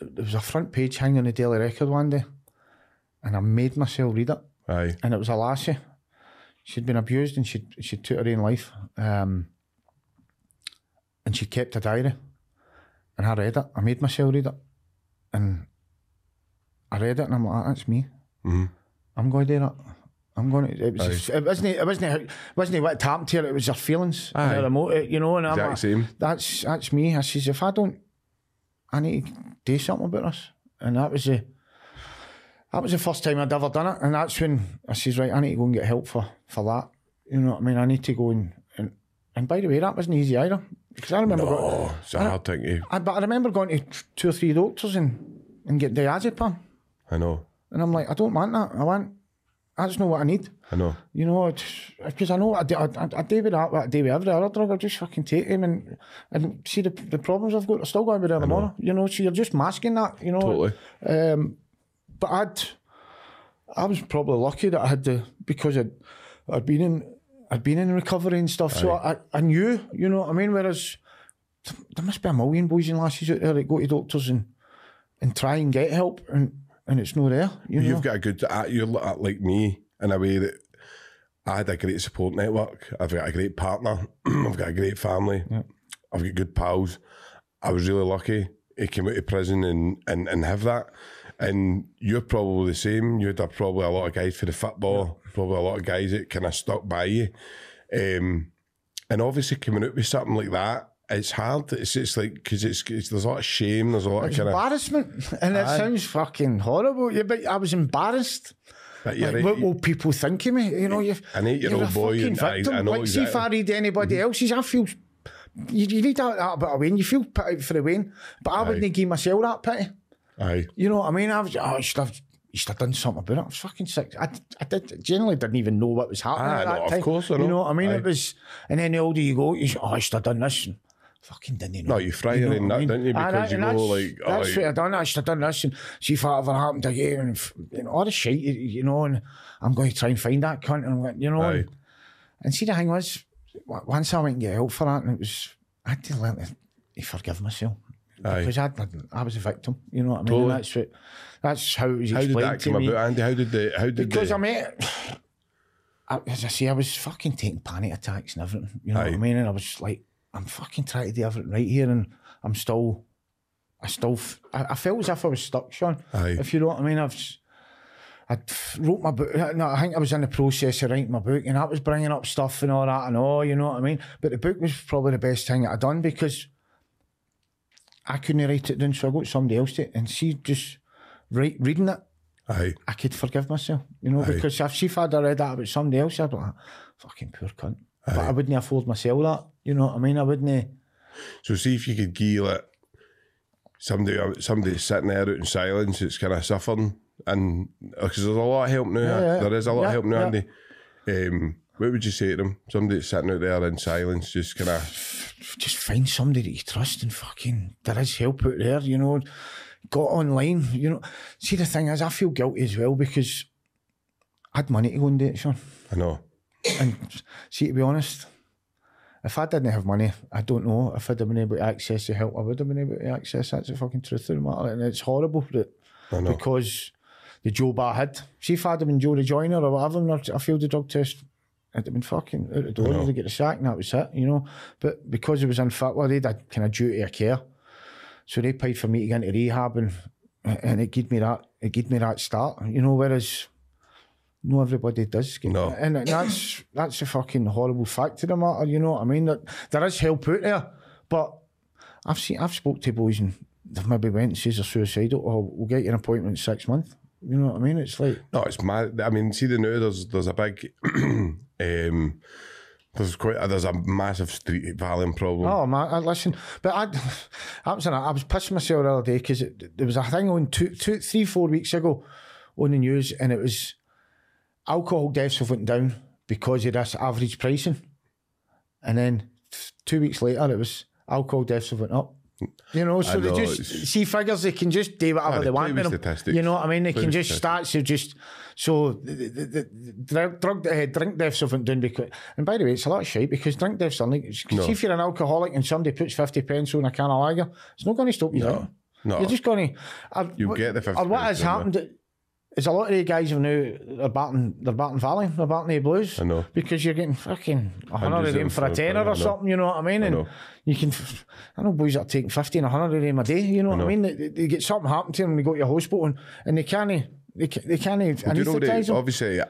there was a front page hanging on the Daily Record one day, and I made myself read it. Aye, and it was a lassie. She'd been abused and she she took her own life. Um, and she kept a diary. And I read it. I made myself read it. And I read it and I'm like, that's me. Mhm. I'm going to do that. I'm going to. It was. It wasn't. It wasn't. It wasn't what happened to her. It was her feelings. Her emo- you know. And I'm exact like, same. that's that's me. I says, if I don't, I need to do something about this. And that was the that was the first time I'd ever done it. And that's when I says, right, I need to go and get help for for that. You know what I mean? I need to go and and, and by the way, that wasn't easy either. Because I remember going, Oh, it's a hard thing to. I, but I remember going to two or three doctors and, and get diazepam. I know, And I'm like, I don't want that. I want that's not what I need. I know. You know, because I know I, I, I, I do with that, I do with every other drug. I just fucking take him and and see the the problems I've got. are still going to be there tomorrow. You know, so you're just masking that. You know, Totally. Um, but I'd I was probably lucky that I had the because I'd, I'd been in I'd been in recovery and stuff, so I, I knew. You know what I mean? Whereas there must be a million boys and lasses out there that go to doctors and and try and get help and and it's not there. You know, You've got a good. uh, You're like me in a way that I had a great support network. I've got a great partner. <clears throat> I've got a great family. I've got good pals. I was really lucky. He came out of prison and, and, and have that. And you're probably the same. You had a- probably a lot of guys for the football, probably a lot of guys that kind of stuck by you. Um, and obviously coming out with something like that, it's hard. It's it's like because it's, it's there's a lot of shame. There's a lot It's of kind of. embarrassment, and it sounds fucking horrible. Yeah, but I was embarrassed. Like, what will people think of me? You know, you've, An eight-year-old boy and I- I know like, see if I read anybody else's, I feel you, you need that, that bit of Wayne. You feel put out for the win, but I wouldn't give myself that pity. Aye. You know what I mean? I was, oh, I should have. You should have done something about it. I was fucking sick. I, I did, generally didn't even know what was happening Ah, at that no, of time. course I You know. know what I mean? Aye. It was, and then the older you go, you oh, I should have done this. And fucking didn't know. No, you fry your know own what I mean? didn't you? Aye, Because that- you and go like, oh, that's what I done. I should have done this and see if that ever happened again. And f- you know, all the shit, you, you know. And I'm going to try and find that cunt. And I'm like, you know. And, and see, the thing was, once I went and get help for that, and it was, I had to learn to, to forgive myself. Aye. because I, I was a victim. You know what I mean? Totally. That's what, that's how it was How did that come me. about, Andy? How did the how did Because the, I mean, <sighs> I, as I say, I was fucking taking panic attacks and everything. You know what I mean? And I was like, I'm fucking trying to do everything right here, and I'm still, I still, I, I felt as if I was stuck, Sean. Aye. If you know what I mean, I've. I wrote my book. No, I think I was in the process of writing my book, and that was bringing up stuff and all that and all. You know what I mean? But the book was probably the best thing that I'd done because I couldn't write it down, so I got somebody else to, and she just write, reading it. aye, I could forgive myself, you know, Aye. because if she had read that about somebody else, I'd be like, fucking poor cunt. But I wouldn't afford myself that, you know what I mean? I wouldn't. So see if you could give like somebody somebody sitting there out in silence that's kind of suffering, and because there's a lot of help now. Yeah. There is a lot Yeah, of help now, yeah. Andy. Um, what would you say to them? Somebody sitting out there in silence, just kind of Just find somebody that you trust and fucking, there is help out there, you know. Got online, you know. See, the thing is, I feel guilty as well because I had money to go and do it, Sean. I know. And see, to be honest, if I didn't have money, I don't know if I'd have been able to access the help. I would have been able to access. That's the fucking truth of the matter, and it's horrible that I because the Joe Bar had. See if I'd have been Joe the Joiner or whatever, and I failed the drug test, I'd have been fucking out the door. They'd get the sack, and that was it, you know. But because it was unfit, well, they had kind of duty of care, so they paid for me to get into rehab, and and it gave me that it gave me that start, you know. Whereas. No, everybody does. Get, No. and that's that's a fucking horrible fact of the matter. You know what I mean? That there is help out there, but I've seen I've spoke to boys and they've maybe went and says they're suicidal. Oh, we'll get you an appointment in six months. You know what I mean? It's like No, it's mad. I mean, see the now there's there's a big <clears throat> um there's quite a, there's a massive street Valium problem. Oh man, I, listen, but I, I was in a, I was pissing myself the other day because there was a thing on two, two, three, four weeks ago on the news, and it was alcohol deaths have went down because of this average pricing, and then two weeks later it was alcohol deaths have went up. You know, so I they just it's- see figures. They can just do whatever Ah, they they want with them. You know what I mean? They Play can just start. Are just so the, the, the, the drug, uh, drink deaths have went down because. And by the way, it's a lot of shit because drink deaths are like. No. See if you're an alcoholic and somebody puts fifty pence on a can of lager, it's not going to stop you. drinking. no. You're just going to. You'll get the 50 Or what has happened is a lot of the guys who now they're batting they're batting Valium, they're batting the Blues. I know. because you're getting fucking a hundred of them for a tenner or something. You know what I mean? And know. you can. I know boys are taking fifty and a hundred of them a day. You know what I, mean? They, they get something happen to them and they go to your hospital and, and they can't. They can't. They can't Do you know what it anaesthetise is? them. Obviously, I,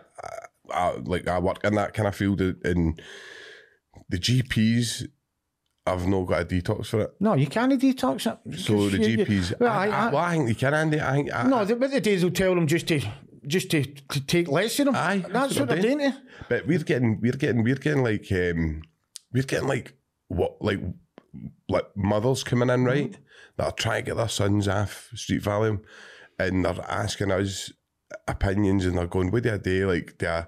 I, like I work in that kind of field, uh, and the GPs have not got a detox for it. No, you can't detox it. So the You- you- GPs, Well, I, I, I, well, I think they can, Andy. I think, I, no, the, but the days will tell them just to just to, to take less of them. Aye, that's, what they're doing. But we're getting, we're getting, we're getting like, um, we're getting like what, like, like mothers coming in, right? That are trying to get their sons off street Valium, and they're asking us opinions, and they're going, "What do I do?" Like, the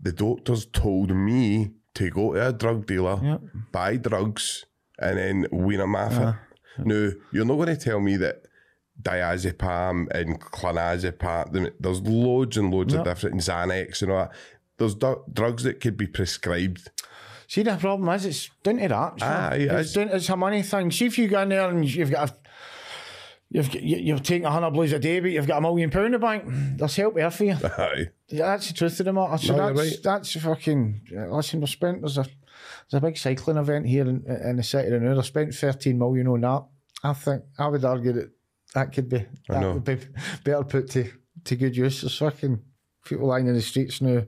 the doctors told me to go to a drug dealer, Yep. buy drugs, and then wean them off it. No, you're not going to tell me that diazepam and clonazepam. There's loads and loads of different Xanax and all that. There's du- drugs that could be prescribed. See, the problem is it's down to that. so Aye, it's, it's- down, it's a money thing. See, if you go in there and you've got a, you've you, you're taking a hundred blues a day, but you've got a million pound in the bank, <clears throat> there's help there for you. <laughs> Aye. Yeah, that's the truth of the matter. So No, that's right. that's fucking. Listen, we spent there's a there's a big cycling event here in, in the city of now. They spent thirteen million on that. I think I would argue that that could be that would be better put to, to good use. There's fucking people lying in the streets now.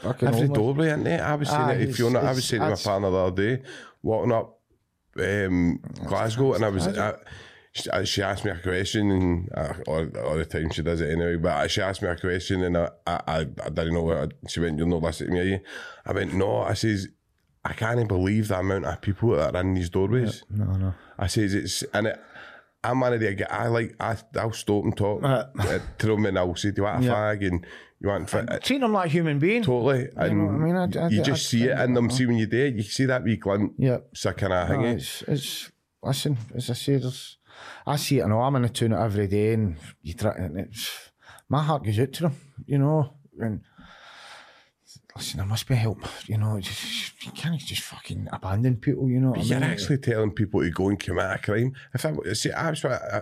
Fucking Every doorway, isn't it? I was saying Aye, it. If you're not, I was saying to my partner the other day, walking up um, Glasgow, and I was. I, she, asked me a question, and uh, all, all the time she does it anyway. But she asked me a question, and I, I, I, I didn't know what. I, she went, "You're not listening to me." I went, "No." I says, "I can't believe the amount of people that are in these doorways." No, no. I says it's and it. I'm one of the. I like. I, I'll stop and talk Uh. to them, and I'll say, "Do you want a Yeah. fag?" And you want fit. Treat them like a human being. Totally, and know what I mean? I- I- you just see it in them. that- See when you do it, you see that wee glint. Yeah. Of No, hanging. it's, it's listen, as I say, there's I see it. I know I'm in the tune every day, and you try, and it's my heart goes out to them, you know. And listen, there must be help. You know, just, you can't just fucking abandon people. You know, I You're actually telling people to go and commit a crime. If I see, I,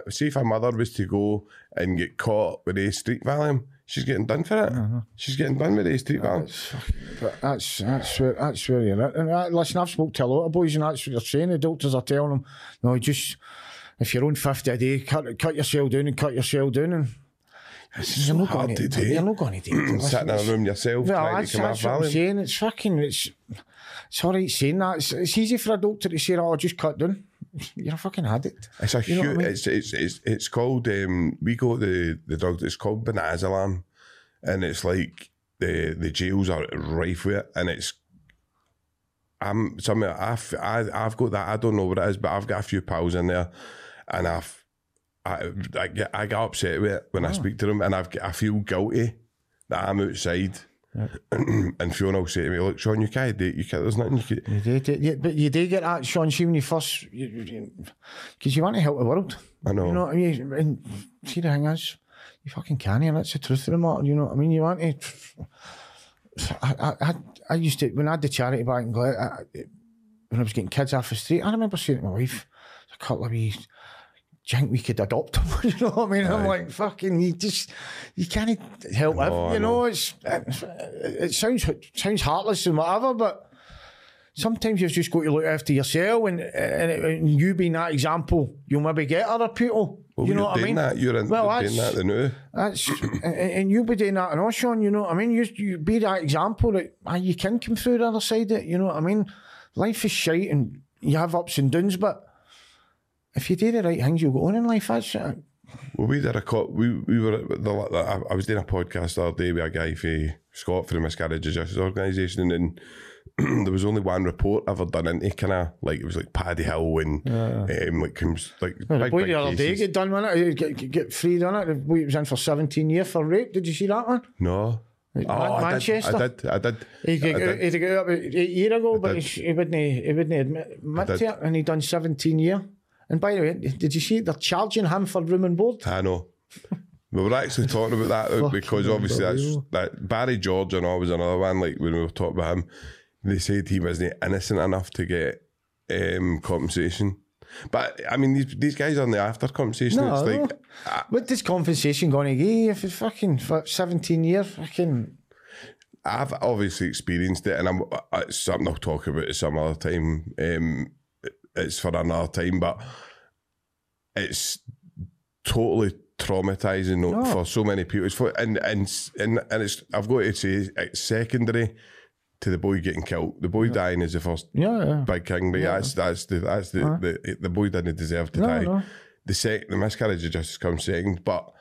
see if a mother was to go and get caught with a street Valium, she's getting done for it. Uh-huh. She's getting done with a street Valium. But that's that's where that's where you're at. And uh, listen, I've spoke to a lot of boys, and that's what they're saying. The doctors are telling them, no, just if you're on fifty a day, cut cut yourself down and cut yourself down, and It's so hard to do. You're not going to do it. Listen, Sitting in a room yourself, Well, trying that's, to come that's what I'm saying. It's fucking. It's it's all right saying that. It's, it's easy for a doctor to say, "Oh, just cut down." <laughs> You're a fucking addict. It's a You huge. I mean? It's it's it's it's called. Um, we go to the the drug. It's called Bromazolam, and it's like the the jails are rife with it, and it's. I'm something I've I, I've got that. I don't know what it is, but I've got a few pals in there, and I've. I, I get I get upset with it when Oh. I ah. speak to them, and I've I feel guilty that I'm outside, <clears throat> and Fiona will say to me, "Look, Sean, you can't do it. You can't. There's nothing you can." You did, you- but you did get that, Sean. See when you first, because you want to help the world. I know. You know what I mean? And see, the thing is, you fucking can, and that's the truth of the matter. You know what I mean? You want to. I, I, I, used to when I had the charity back in Glen, when I was getting kids off the street. I remember saying to my wife, "A couple of wee." Do you think we could adopt them? <laughs> you know what I mean? I'm like, fucking, you just, you can't help it. You know. know, it's, it, it sounds it sounds heartless and whatever, but sometimes you've just got to look after yourself, and and, and you being that example, you'll maybe get other people. Well, you know what I mean? That. You're in, Well, you're doing that the new. That's and, and you'll be doing that and all, Sean. You know what I mean? You you be that example that you can come through the other side. Of it, you know what I mean? Life is shite and you have ups and downs, but if you do the right things, you'll go on in life. That's uh, Well, we did a co- we we were at the, I, I was doing a podcast the other day with a guy for Scott for the Miscarriage of Justice organisation, and <clears throat> there was only one report ever done into kind of like it was like Paddy Hill and um, like comes like the big, boy big the other day get done with it, get, get, get freed on it. The boy was in for 17 years for rape. Did you see that one? No. Man- Oh, I Manchester. did, I did. I did. He I did. he got up eight years ago, but did. he, he wouldn't he wouldn't admit, admit to it, and he done 17 years. And by the way, did you see they're charging him for room and board? I know. We were actually talking about that because obviously that's that Barry George and all was another one. Like when we were talking about him, they said he wasn't innocent enough to get um, compensation. But I mean, these these guys on the after compensation. No, it's no. like uh, What this compensation going to give if it's fucking for 17 years? Fucking I've obviously experienced it, and I'm it's something I'll talk about at some other time. Um, it's for another time, but it's totally traumatizing No. for so many people. It's for and and and and it's I've got to say it's secondary to the boy getting killed. The boy dying is the first yeah, yeah. big king, but that's that's the that's the, the the boy didn't deserve to No, die. no. The sec the miscarriage of justice comes second, but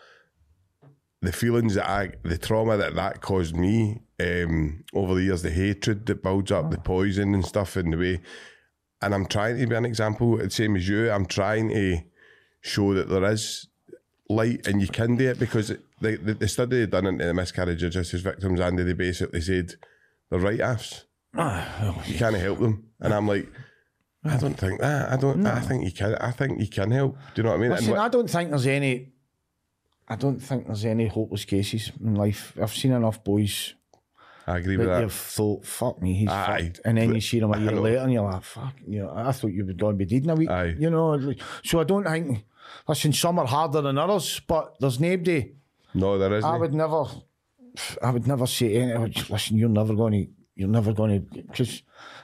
the feelings that I the trauma that that caused me um, over the years, the hatred that builds up, the poison and stuff, and the way. And I'm trying to be an example, the same as you. I'm trying to show that there is light and you can do it because the the, the study they done into the miscarriage of justice victims, and they basically said they're right offs. Ah, you can't help them, and I'm like. I don't think that. I don't. I think you can. I think you can help. Do you know what I mean? Listen, what- I don't think there's any. I don't think there's any hopeless cases in life. I've seen enough boys I agree with that. you've thought, "Fuck me, he's Aye. fucked," and then you see him a year later, and you're like, "Fuck," you know. I thought you would go and be dead in a week. Aye. You know, so I don't think. Listen, some are harder than others, but there's nobody. No, there isn't. I would never, I would never say to anyone, listen, you're never going to, you're never going to, because,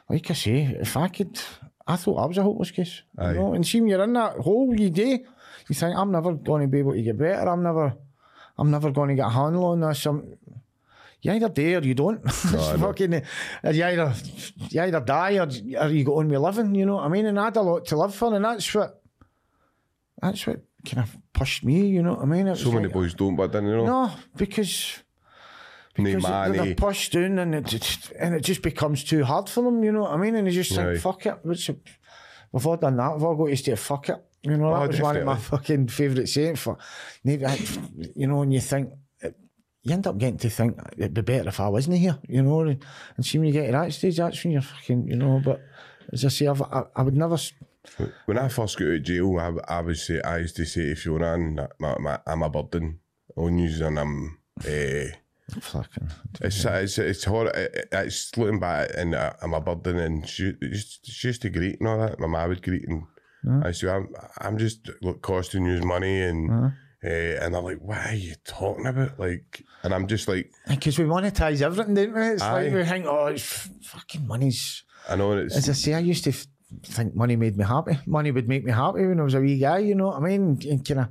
like I say, if I could, I thought I was a hopeless case. Aye. You know, and see when you're in that hole you do, you think, I'm never going to be able to get better. I'm never, I'm never going to get a handle on this. I'm, you either do or you don't. <laughs> I fucking, uh, you either, you either die or, or you go on with living, you know what I mean? And I had a lot to live for, and that's what, that's what kind of pushed me, you know what I mean? It so many like- boys don't, but then you know, no, because because money. they're pushed down and it just, and it just becomes too hard for them. You know what I mean? And they just think, Right. "Fuck it." What's it? We've all done that. We've all got used to fuck it. You know, that Oh, was one of my fucking favourite sayings. For you know, when you think. You end up getting to think it'd be better if I wasn't here, you know, and, and see when you get to that stage, that's when you're fucking, you know. But as I say, I've, I, I would never. When I first got out of jail, I, I would say I used to say to Fiona, and my, my, I'm a burden on you, and I'm. Uh, Fucking. It's it's it's hor- it- It's looking back and uh, I'm a burden and she, she used to greet and all that. My mum would greet and I said, I'm I'm just look costing you money and uh, and I'm like, what are you talking about? Like, and I'm just like, Because we monetize everything, don't we? It's Aye. like we think, oh, it's f- fucking money's. I know it's As I say, I used to f- think money made me happy. Money would make me happy when I was a wee guy, you know what I mean? And kind of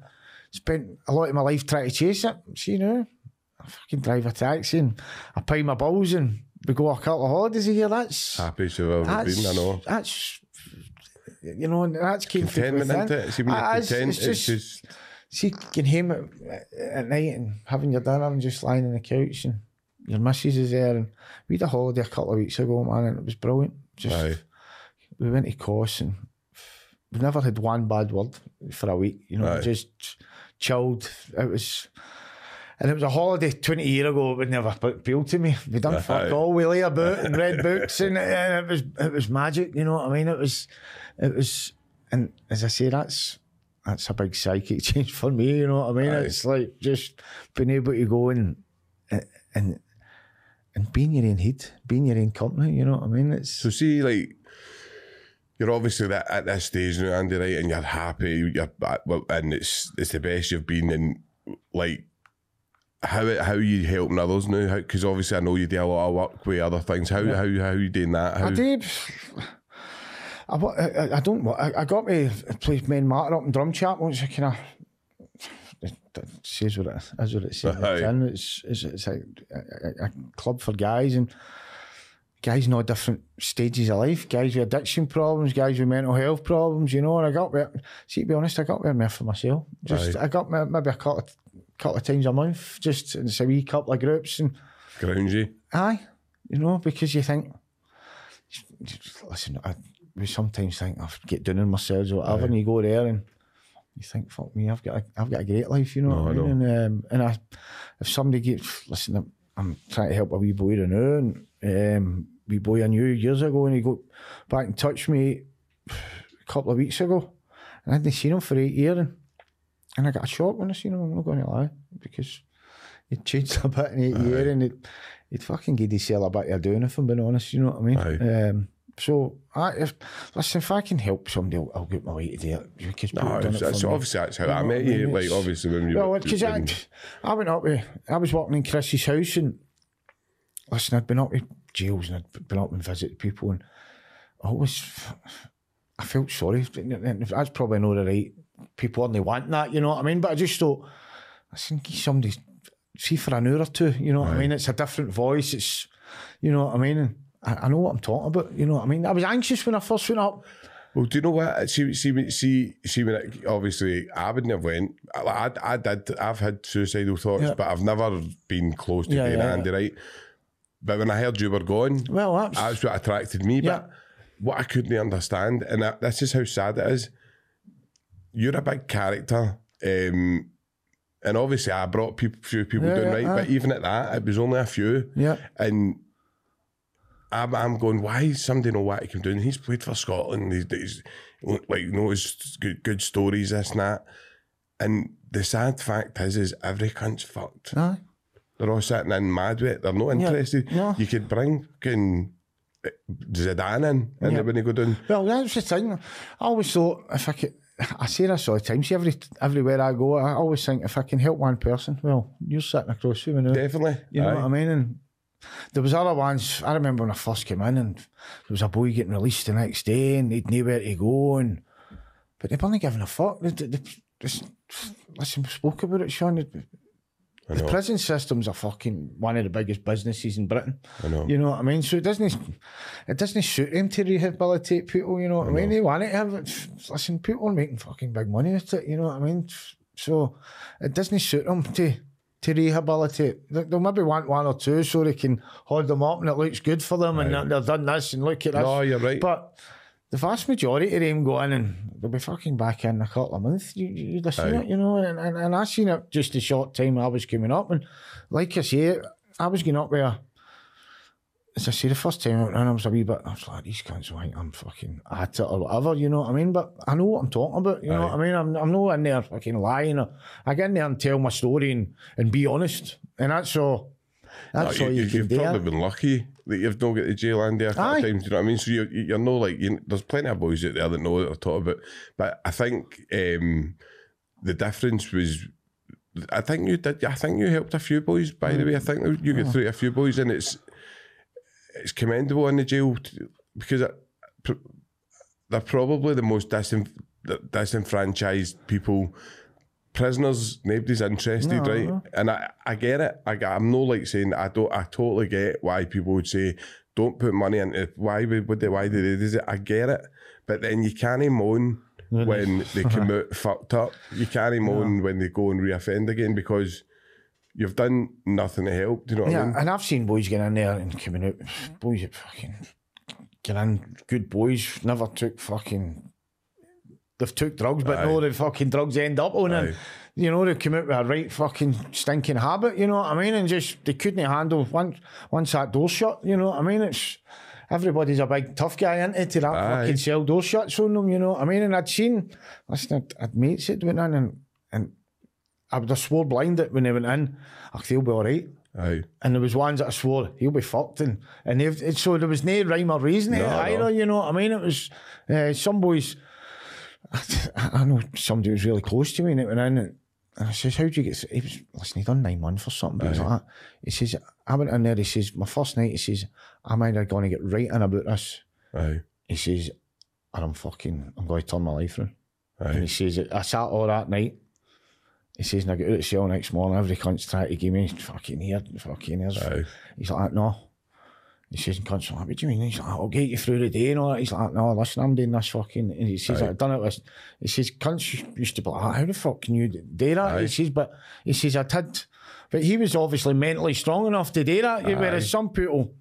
spent a lot of my life trying to chase it. See, you know, I fucking drive a taxi and I pay my bills and we go a couple of holidays a year. That's happy to have that's been. I know. that's you know and that's came Contentment, it? See, when you're Ah, it's- content, it's it's just- just See, can home at, at night and having your dinner and just lying on the couch and your missus is there. And we had a holiday a couple of weeks ago, man, and it was brilliant. Just Aye. we went to Kos and we never had one bad word for a week. You know, Aye. just chilled. It was. And it was a holiday 20 years ago, it would never appeal to me. We done fuck all, we lay about and read books and, and it was it was magic, you know what I mean? It was it was and as I say, that's that's a big psychic <laughs> change for me, you know what I mean? Aye. It's like just being able to go eh, and and and being your own head, being your own company, you know what I mean? It's So see, like you're obviously that at this stage now, Andy, right? And you're happy. You're uh, well, and it's it's the best you've been in. Like how how you helping others now? Because obviously I know you do a lot of work with other things. How how how you doing that? How, I did. I, I, I- don't. I, I got me play main martyr up in drum chat once. I kind of it, says what it is what it says. Aye. It's, it's, it's, a, a, a club for guys and guys in all different stages of life. Guys with addiction problems, guys with mental health problems. You know, and I got me. See, to be honest, I got there for myself. Just I got me maybe a couple of, couple of times a month. Just it's a wee couple of groups and. ground you? Aye, you know, because you think, listen, I, we sometimes think I've get down on myself or whatever, and you go there and you think, fuck me, I've got a, I've got a great life, you know No, what I mean? And, um, and I, if somebody gets, listen, I'm, trying to help a wee boy now, and um, wee boy I knew years ago, and he got back in touch me a couple of weeks ago, and I hadn't seen him for eight years, and, and I got a shock when I seen him, I'm not going to lie, because he'd changed <laughs> a bit in eight years, and it, he'd fucking give himself a bit of doing if I'm being honest, you know what I mean? Aye. Um, so, I, if, listen, if I can help somebody, I'll, I'll get my way to do it. Because No, it's, it it's obviously that's how You I met you. Like obviously when you Well, because I, I went up with, I was walking in Chris's house and listen, I'd been up with jails and I'd been up and visited people and I always, I felt sorry. That's probably not the right people only want that, you know what I mean? But I just thought, I think somebody, see for an hour or two, you know what I mean? It's a different voice, it's, you know what I mean? And I, I know what I'm talking about, you know what I mean? I was anxious when I first went up. Well, do you know what? See, see, see, see. When it, obviously, I wouldn't have went. I, I, I did. I've had suicidal thoughts, Yeah. but I've never been close to Yeah, being yeah, Andy. Right. But when I heard you were going, Well, that's, that's what attracted me. Yeah. But what I couldn't understand, and that, this is how sad it is. You're a big character, um, and obviously, I brought people, few people Yeah, down, yeah, right? But even at that, it was only a few. yeah. And I'm, I'm going, why is somebody know what he can do? And he's played for Scotland. He's, he's like, you know, his good, good stories, this and that. And the sad fact is, is every cunt's fucked. Aye. They're all sitting in mad with it. They're not interested. no. You could bring fucking eh, Zidane in, and Yeah. they go down. Well, that's the thing. I always thought if I could, I say this all the time. See, every everywhere I go, I always think if I can help one person, well, you're sitting across from me now. Definitely. You know Aye. what I mean? And there was other ones. I remember when I first came in, and there was a boy getting released the next day, and he'd nowhere to go, and but they weren't giving a fuck. They, they, they listen, we spoke about it, Sean. The, prison system's a fucking one of the biggest businesses in Britain. I know. You know what I mean? So it doesn't it doesn't suit them to rehabilitate people, you know what I, mean? They want it have it. Listen, people are making fucking big money with it, you know what I mean? So it doesn't suit them to to rehabilitate. They- They'll maybe want one or two so they can hold them up and it looks good for them and they've done this and look at this. No, you're right. But the vast majority of them go in and they'll be fucking back in a couple of months. You, you- you'd have seen Aye. it, you know, and, and, and I seen it just a short time I was coming up. And like I say, I was going up there. As I say, the first time in, I was a wee bit, I was like, these cunts will think I'm fucking at it or whatever, you know what I mean? But I know what I'm talking about, you know what I mean? I'm, I'm not in there fucking lying. Or, I get in there and tell my story and, and be honest. And that's all. That's No, all you, you, do. probably been lucky that you've not got to jail Andy a couple of times. You know what I mean? So you're, you're no like you, there's plenty of boys out there that know what they're talking about. But I think um, the difference was. I think you did. I think you helped a few boys. By the way, I think you got through a few boys, and it's it's commendable in the jail because it, they're probably the most disenf- disenfranchised people. Prisoners, nobody's interested, right? And I, I get it. I, I'm no like saying I don't. I totally get why people would say don't put money into. Why would they? Why do they do it? I get it, but then you can't moan when they <laughs> come out fucked up. You can't moan when they go and reoffend again because you've done nothing to help. Do you know what I mean? and I've seen boys get in there and coming out. Boys that fucking get in, good boys, never took fucking. They've took drugs, but no, the fucking drugs end up on them. You know, they come out with a right fucking stinking habit, you know what I mean? And just, they couldn't handle once, once that door shut, you know what I mean? It's, everybody's a big tough guy into to that Aye. fucking cell door shuts on them, you know what I mean? And I'd seen, listen, I'd, I'd mates that went in and I would have swore blind that when they went in, I think they'll be all right. Aye. And there was ones that I swore he'll be fucked, and and they've, so there was no rhyme or reason to it No, no. You know what I mean? It was uh, some boys. I, <laughs> I know somebody was really close to me, and it went in, and, and I says, "How'd you get?" He was listen. He done nine months or something. Like that. He says, "I went in there." He says, "My first night." He says, "I'm either going to get right in about this." Aye. He says, "Or I'm fucking. I'm going to turn my life around." And Aye. he says, I sat all that night. He says, and I got out of cell next morning, every cunt's trying to give me fucking here, fucking. Aye. He's like, ah, no. He says, and cunt's like, what do you mean? He's like, I'll get you through the day and all that. He's like, no, listen, I'm doing this fucking. And he says, I've done it with. He says, cunts used to be like, ah, how the fuck can you do that? Aye. He says, but he says, I did. But he was obviously mentally strong enough to do that. Whereas some people,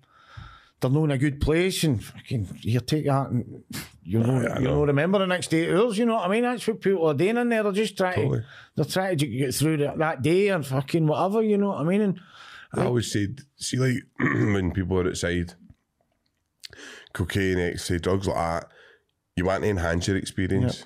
they're not in a good place and fucking you take that and you'll know, <laughs> I you'll know. remember the next eight hours, you know what I mean? That's what people are doing in there. They're just trying Totally. to they're trying to get through that, that day and fucking whatever, you know what I mean? And I always said, see, like <clears throat> when people are outside, cocaine, ecstasy, drugs like that, you want to enhance your experience.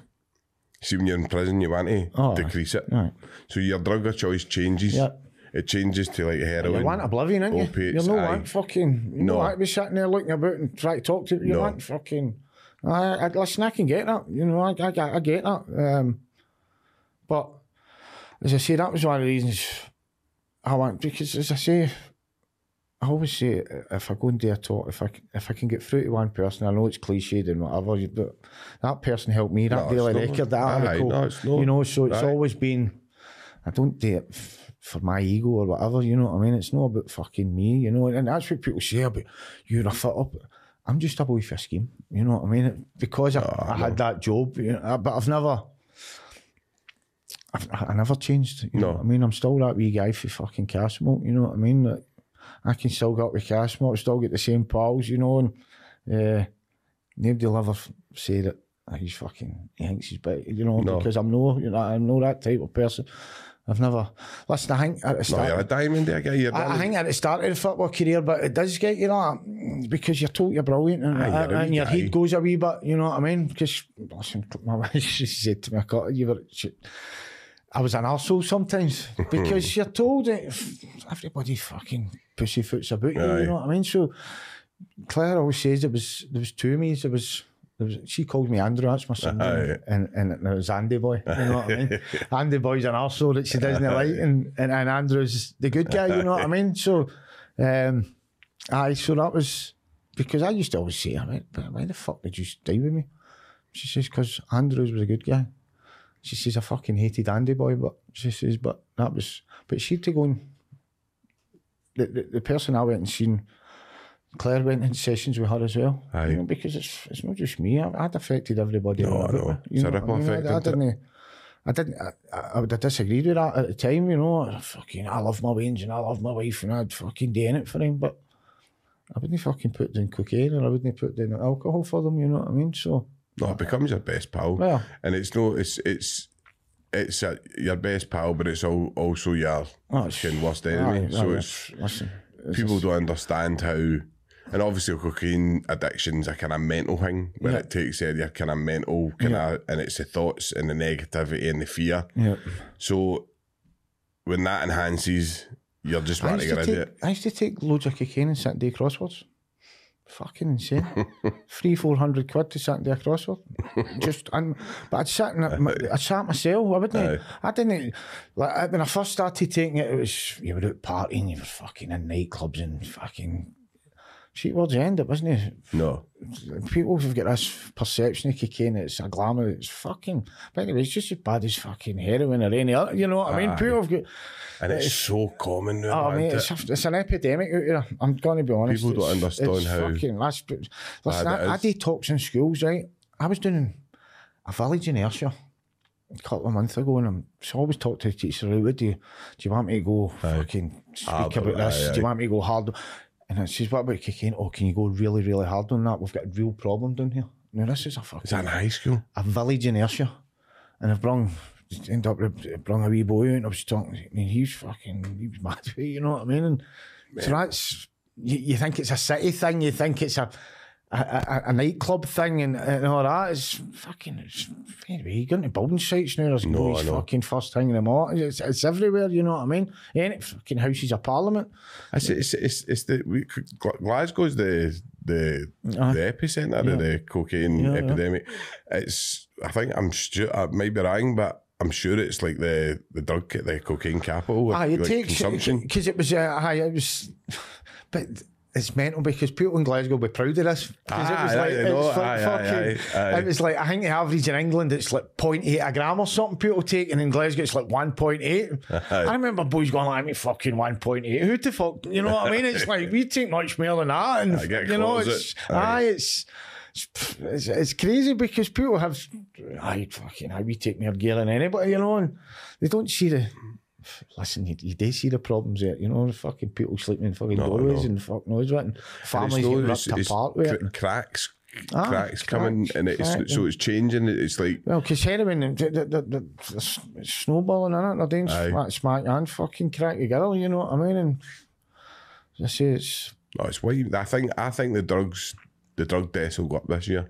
See, when you're in prison, you want to Oh, decrease it. right. So your drug of choice changes. Yeah. It changes to like heroin. you want oblivion, ain't you? opiates, You're no want fucking you No. to be sitting there looking about and try to talk to people. You No. want fucking I, I listen, I can get that. You know, I, I, I get that. Um, but as I say, that was one of the reasons I went because, as I say, I always say if I go and do a talk, if I if I can get through to one person, I know it's cliched and whatever, but that person helped me. That No, daily record, that aye, article, no, you know. So it's Aye. always been. I don't do it for my ego or whatever, you know what I mean? It's not about fucking me, you know. And that's what people say about you're a fit up. I'm just a boy for a scheme, you know what I mean? Because I, I had that job, you know, but I've never. I've, I never changed. You know No. what I mean? I'm still that wee guy for fucking Castlemilk. You know what I mean? Like, I can still go up with Castlemilk, still get the same pals, you know, and uh, nobody will ever say that "Ah, he's fucking, he thinks he's better, you know, No. because I'm no, you know, I'm no that type of person. I've never. Listen, I think at the start. No, you're a diamond eh, there, guy. I, I think at the start of the football career, but it does get you that because you're told you're brilliant and, Aye, uh, you're and your guy. head goes a wee bit. You know what I mean? Because listen, <laughs> my wife she said to me, I got you were. She, I was an arsehole sometimes <laughs> because you're told it, everybody fucking pussyfoots about you. Aye. You know what I mean? So Claire always says there was there was two of me. There was was, she called me Andrew, that's my son, Aye. and, and there was Andy Boy, you know what I mean? <laughs> Andy Boy's an arsehole that she doesn't like, and, and, and Andrew's the good guy, you know what I mean? So, um, I, so that was, because I used to always say, I mean, "But why the fuck did you stay with me? She says, because Andrews was a good guy. She says, I fucking hated Andy Boy, but she says, but that was, but she had to go and, the, the, the person I went and seen, Claire went in sessions with her as well. Aye. You know, because it's it's not just me. I, I'd affected everybody. No, I know. It's a know ripple what I mean? effect, I, I didn't. I didn't. I, I would have disagreed with that at the time. You know, fucking, I love my wings and I love my wife and I'd fucking do it for him, but I wouldn't fucking put down cocaine or I wouldn't put down alcohol for them. You know what I mean? So No, it becomes your best pal. Well. and it's no, it's it's it's a, your best pal, but it's all, also your Oh, worst enemy. aye, so it's listen. it's people don't understand how, and obviously cocaine addiction's a kind of mental thing where Yeah. it takes uh, your kind of mental kind of, and it's the thoughts and the negativity and the fear. Yeah. So when that enhances you're just wanting to get rid of it. I used to take loads of cocaine and and crosswords. Fucking insane. <laughs> Three, four hundred quid to sit do a crossword. Just, and, but I'd sit, in a, I sat myself. I wouldn't. I didn't. Like when I first started taking it, it was you were out partying, you were fucking in nightclubs and fucking. See, towards the end, it wasn't it? No. People have got this perception of cocaine, it's a glamour, it's fucking. But anyway, it's just as bad as fucking heroin or any other, you know what I mean? People have got. And it's so common now. Oh, I mean, it's, it? it's an epidemic out here. I'm going to be honest. People don't It's- understand it's how Fucking, that's, listen, I, I detox in schools, right? I was doing a village in Ayrshire a couple of months ago, and I'm so I always talk to the teacher, right, would you, do you want me to go fucking speak ah, Hard about on- this? aye, Do you want me to go hard? And says, what about cocaine? Oh, can you go really, really hard on that? We've got a real problem down here. Now, this is a fucking Is that in high school? a village in Ayrshire, and I've brung end up uh, brung a wee boy out, and I was talking. I mean, he's fucking he was mad, <laughs> you know what I mean? And so that's you, you think it's a city thing, you think it's a a, a, a nightclub thing, and, and all that. It's fucking. It's, anyway, you go into building sites now. There's No, fucking first thing in the morning. It's, it's everywhere. You know what I mean? Any fucking houses of parliament. It's, it's, it's, it's the we, Glasgow's the the Aye. the epicenter of the cocaine Yeah, yeah. epidemic. It's I think I'm stu- I might be wrong, but I'm sure it's like the the drug the cocaine capital. Aye, it like takes consumption. because it was. Uh, aye, it was, <sighs> but. It's mental because people in Glasgow will be proud of this. Because it was like, it was like aye, aye, fucking, aye, aye. it was like, I think the average in England, it's like 0.8 a gram or something people take, and in Glasgow, it's like 1.8. I remember boys going like, me fucking 1.8. Who the fuck, you know what I mean? It's like, <laughs> we take much more than that. And, I you know, it's, eh? Aye. aye, it's, it's, it's, it's crazy because people have, I fucking, I we take more gear than anybody, you know, and they don't see the, listen, you, you do see the problems there, you know, fucking people sleeping in fucking No, doorways no. and fuck knows what, and And it's families no- ripped apart with it. cracks. Ah, cracks coming and it's cracks, so it's changing. It's like Well, because heroin, and the, the, the, the, snowballing in it, they're doing Aye. smack, smack and fucking crack together, you know what I mean? And I say it's, oh, it's why I think I think the drugs the drug deaths will go up this year.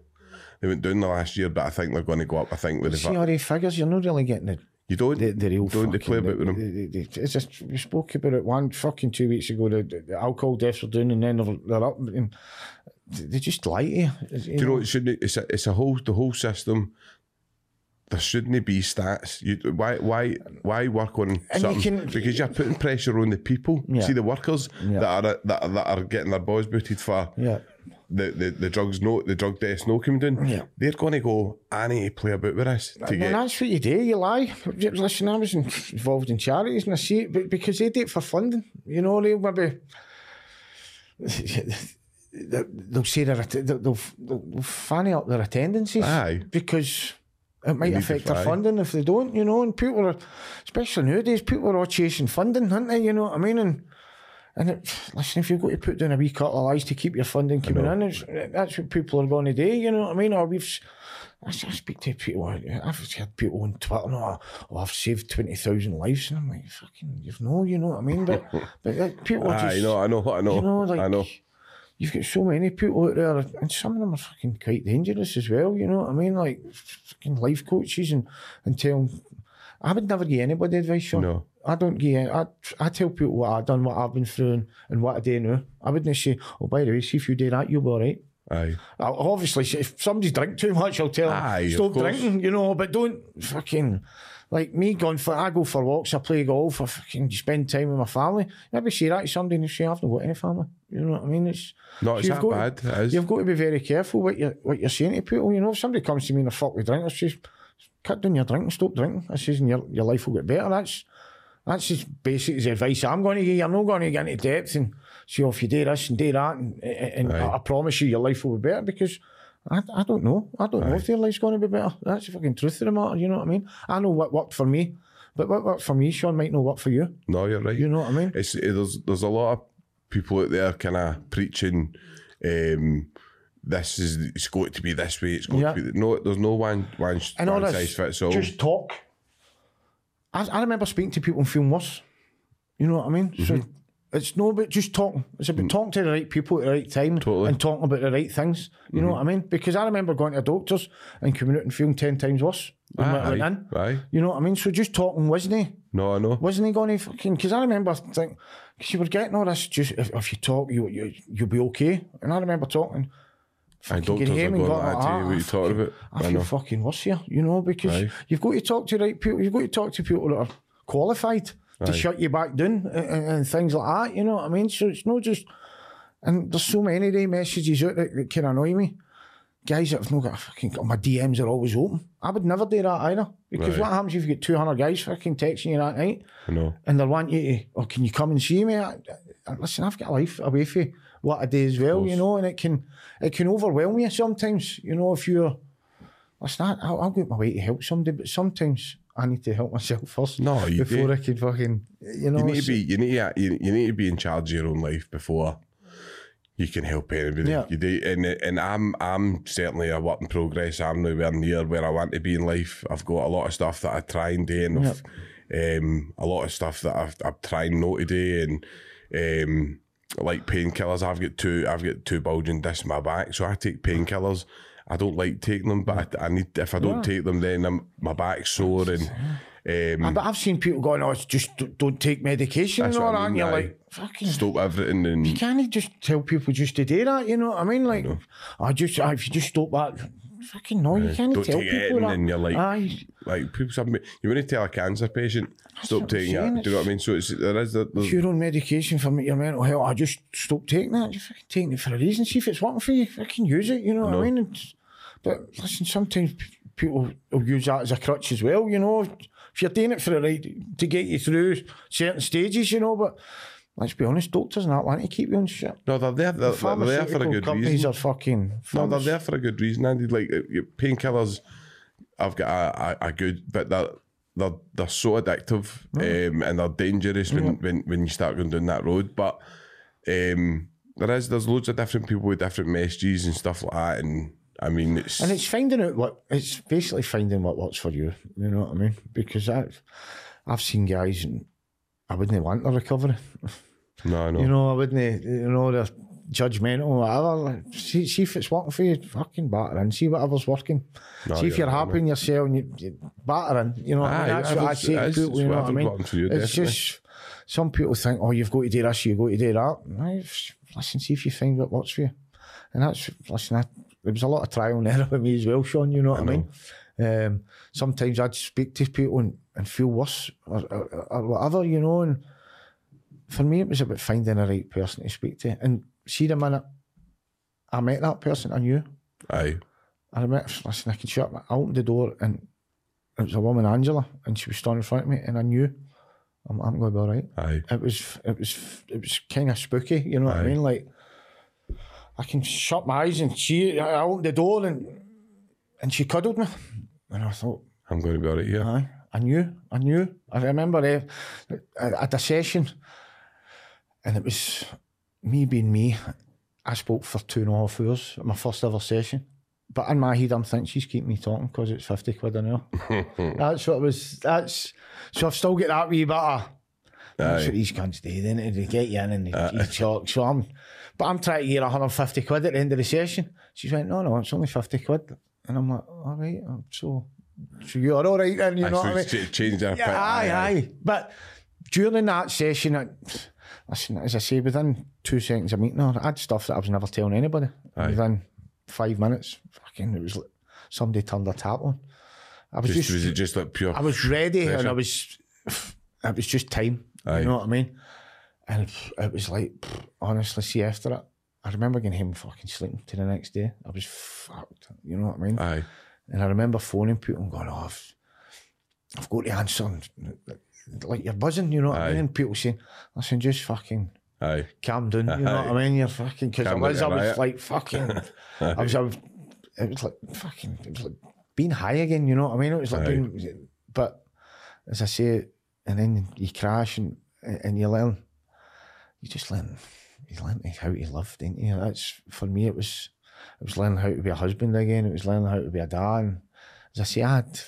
They went down the last year, but I think they're going to go up. I think with the see va- all the figures, you're not really getting the you don't the, the real don't they play fucking- about with them. the- the- the- it's just, we spoke about it one fucking two weeks ago. The, the, alcohol deaths are down and then they're, they're up. And they just lie to you. Do you know it shouldn't? It's a, it's a whole the whole system. There shouldn't be stats. You why why why work on And you can- because you're putting pressure on the people. Yeah. See the workers Yeah. that are that are, that are getting their boys booted for Yeah. The, the, the drugs no the drug deaths no coming down. Yeah. They're to go. I need to play about with this to And get. that's what you do, you lie. Listen, I was in- involved in charities and I see it, but because they do it for funding. You know, they'll maybe. <laughs> They'll say their, they'll, they'll, they'll fanny up their attendances Aye. because it might affect their funding if they don't, you know. And people are, especially nowadays, people are all chasing funding, aren't they? You know what I mean? And and it, listen, if you've got to put down a wee couple of lies to keep your funding coming in, it's, that's what people are going to do. You know what I mean? Or we've, I, I speak to people. I've heard people on Twitter, no, oh, I've saved twenty thousand lives, and I'm like, fucking, you know, you know what I mean? But <laughs> but people are just, no, I know, I know, you know, like I know. You've got so many people out there, and some of them are fucking quite dangerous as well. You know what I mean? Like fucking life coaches and and tell. I would never give anybody advice, Sean. No. I don't give. I I tell people what I've done, what I've been through, and, and what I do now. I wouldn't say, oh, by the way, see if you do that, you'll be all right. Aye, I'll, obviously, if somebody's drink too much, I'll tell them Aye, of stop drinking, you know. But don't fucking like me going for. I go for walks, I play golf, I fucking spend time with my family. Maybe say that to somebody and say I've not got any family. You know what I mean? It's no, it's you've that got to- bad. It is. You've got to be very careful what you're what you're saying to people. You know, if somebody comes to me and a fuck with drink, I says, cut down your drinking, stop drinking. I says, and your your life will get better. That's that's as basic as the advice I'm going to give you. I'm not going to get into depth and oh, if you do this and do that, and, and I, I promise you your life will be better because I, I don't know. I don't know if their life's going to be better. That's the fucking truth of the matter. You know what I mean? I know what worked for me, but what worked for me, Sean, might not work for you. no, you're right. You know what I mean? it's it, there's there's a lot of people out there kind of preaching. Um, this is it's going to be this way. It's going Yeah. to be no. There's no one one, And one size fits all. just talk. I, I remember speaking to people and feeling worse. You know what I mean? So mm-hmm. It's no about just talking. It's about mm. talking to the right people at the right time Totally. and talking about the right things. You know mm-hmm. what I mean? Because I remember going to doctor's and coming out and feeling ten times worse than what I went Aye, in. aye. You know what I mean? So just talking, wasn't he? No, I know. Wasn't he going to fucking? Because I remember thinking, because you were getting all this. Just if, if you talk, you, you you'll be okay. And I remember talking. Fucking doctors get him and to "Ah, you. What you talking about? I I feel know. fucking worse here, you know, because Aye. you've got to talk to the right people. You've got to talk to people that are qualified to shut you back down and, and, and things like that. You know what I mean? So it's not just. And there's so many of the messages out that, that can annoy me. Guys that have not got a fucking. My DMs are always open. I would never do that either. Because Right. what happens if you get 200 guys fucking texting you that night I know. and they want you to, oh, can you come and see me? I, I, listen, I've got a life away from what I do as well, you know, and it can it can overwhelm you sometimes, you know, if you're, listen, I, I'll, I'll go my way to help somebody, but sometimes I need to help myself first No, you before do. I can fucking, you know, You need to be. You need to. You, you need to be in charge of your own life before you can help anybody. Yeah. You do, and and I'm I'm certainly a work in progress. I'm nowhere near where I want to be in life. I've got a lot of stuff that I try and do, and I've, um, a lot of stuff that I've, I'm trying not to do, and um, like painkillers. I've got two. I've got two bulging discs in my back, so I take painkillers. I don't like taking them, but I, I need. If I don't take them, then I'm, my back's sore and. Um, but I've seen people going, oh, just don't, don't take medication and all what I that, and mean, you're like, fucking. stop everything and You can't just tell people just to do that, you know what I mean? Like, I just, ah, if you just stop that, fucking no, you uh, can't don't tell take people it that. and you're like Aye. like people some you want to tell a cancer patient stop what I'm taking saying, it do you know what I mean so it's there is the, if the you're on medication for your mental health, I just stop taking that. You're fucking taking it for a reason. See if it's working for you, fucking use it, you know what I mean? It's- but listen, sometimes p- people will use that as a crutch as well, you know. If you're doing it for the right, to get you through certain stages, you know, but let's be honest, doctors not want to keep you on shit. no they're there they're, they're there for a good companies reason are fucking. no they're there for a good reason Andy like uh, painkillers I've got a, a, a good but they're they're, they're so addictive um, and they're dangerous when, when, when you start going down that road but um, there is there's loads of different people with different messages and stuff like that and I mean it's, And it's finding out what it's basically finding what works for you. You know what I mean? Because I've I've seen guys and I wouldn't want the recovery. <laughs> no no You know, I wouldn't. You know, they're judgmental, or whatever. See, see if it's working for you. Fucking batter in. See whatever's working. No, see if you're happy in yourself and you, you batter in. You know, what I mean? That's what I say to people. You know what I mean? you, it's just some people think, oh, you've got to do this, you've got to do that. Aye, Listen, see if you find what works for you. And that's listen. I, there was a lot of trial and error with me as well, Sean. You know what I, mean? Um, sometimes I'd speak to people and, and feel worse or, or, or whatever, you know. And for me, it was about finding the right person to speak to. And see the minute I met that person, I knew. aye I remember, listen, I could shut my, I opened the door and it was a woman, Angela, and she was standing in front of me, and I knew I'm, I'm going to be all right. aye It was, it was, it was kind of spooky, you know what I mean? Like, I can shut my eyes and she, I opened the door and, and she cuddled me, and I thought, I'm going to be alright here Aye, I knew, I knew. I remember uh, I had a session, and it was me being me. I spoke for two and a half hours at my first ever session. But in my head, I'm thinking she's keeping me talking because it's 50 quid an hour. <laughs> that's what it was. That's so I've still got that wee bit of. That's Aye. what these cunts do, then they get you in and they, you talk. So I'm, but I'm trying to get 150 quid at the end of the session. She's like, no, no, it's only 50 quid. And I'm like, all right, um, so, so you're all right then, you Aye, know what I mean? it's ch- changed our Yeah, aye, aye. But during that session, I, listen, as I say, within two seconds of meeting her, I had stuff that I was never telling anybody. Aye. Within five minutes, fucking, it was like somebody turned a tap on. I was Just, just, was it just like pure? I was ready, and? I was, it was just time. Aye. You know what I mean? And it was like, honestly, see after it, I remember getting home fucking sleeping to the next day. I was fucked. You know what I mean? Aye, And I remember phoning people and going, oh, I've, I've got to answer. And, like you're buzzing, you know what I mean? People saying, listen, just fucking aye, calm down, you know what I mean? You're fucking, because I was, I was like fucking, <laughs> I was, I was, it was like fucking, it was like being high again, you know what I mean? It was like Aye. being, but as I say, and then you crash and, and you learn, you just learn, you learn how to love, didn't you? That's, for me, it was, it was learning how to be a husband again. It was learning how to be a dad. And as I say, I had,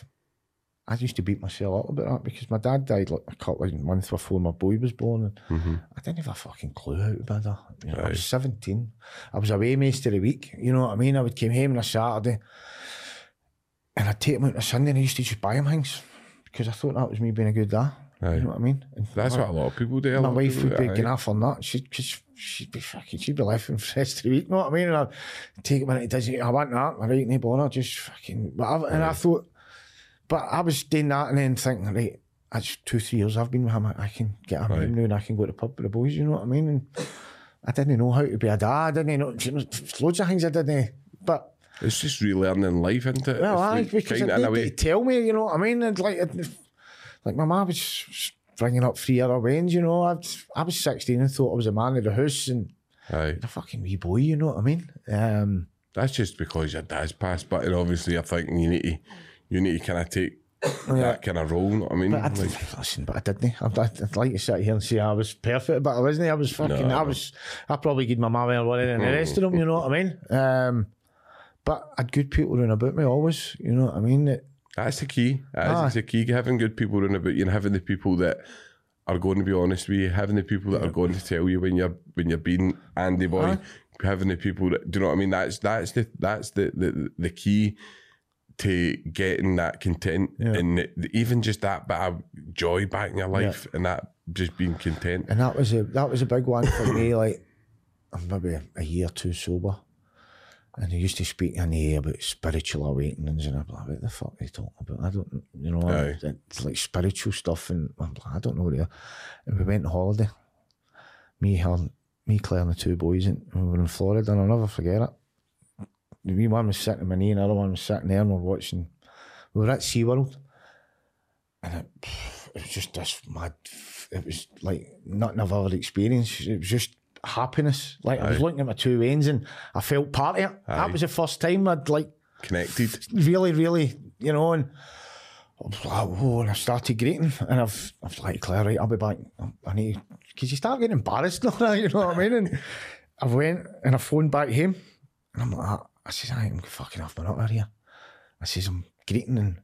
I used to beat myself up about that because my dad died like a couple of months before my boy was born, and mm-hmm. I didn't have a fucking clue how to bid her. You know, I was seventeen. I was away most of the week. You know what I mean? I would come home on a Saturday, and I'd take him out on a Sunday, and I used to just buy him things because I thought that was me being a good dad. Aye. You know what I mean? And That's my, what a lot of people do. my wife would be getting off on that. She'd, cause she'd be fucking, she'd be laughing for the rest of the week. You know what I mean? And I'd take him and it. I want that. I right, no bother. Just fucking, I, and I thought, but I was doing that and then thinking, right, that's two, three years I've been with him. I, can get him Right. now and I can go to the pub with the boys. You know what I mean? And I didn't know how to be a dad. I didn't know loads of things I didn't. But It's just relearning life, isn't it? well, I because kind I of in a way. to tell me, you know what I mean? And like, like my mum was bringing up three other wains, you know. I, I was 16 and thought I was a man of the house and Aye. a fucking wee boy, you know what I mean? Um, That's just because your dad's passed. But obviously, I think you need to, you need to kind of take <coughs> that kind of role. You know what I mean? but I, Like, listen, but I didn't. I'd, I'd like to sit here and say I was perfect, but I wasn't. I was fucking. No. I was. I probably give my mum more money than the rest of them. You know what I mean? Um, but I had good people around about me always. You know what I mean? That, that's the key. That is Aye. it's the key. Having good people around about you and having the people that are going to be honest with you, having the people that are going to tell you when you're when you're being Andy boy, having the people that do you know what I mean. That's that's the that's the the, the key to getting that content Yeah. and even just that bit of joy back in your life and that just being content. and that was a that was a big one for me. <coughs> Like I'm maybe a year or two sober, and he used to speak in the air about spiritual awakenings, and I'm like, what the fuck are you talking about? I don't, you know, Aye. it's like spiritual stuff, and I'm like, I don't know what are. And we went on holiday. Me, her, me, Claire, and the two boys, and we were in Florida, and I'll never forget it. The wee one was sitting in my knee, and the other one was sitting there, and we're watching. We were at SeaWorld, and it, it was just this mad. It was like nothing I've ever experienced. It was just happiness. Like I was looking at my two veins, and I felt part of it. Aye. That was the first time I'd like Connected. really, really, you know, and I oh, and I started greeting, and I've, I've like, Claire, right, I'll be back. I need, because you start getting embarrassed, <laughs> now, you know what I mean? And I went and I phoned back him, and I'm like, I says, I am fucking off my nut here. I says, I'm greeting, and,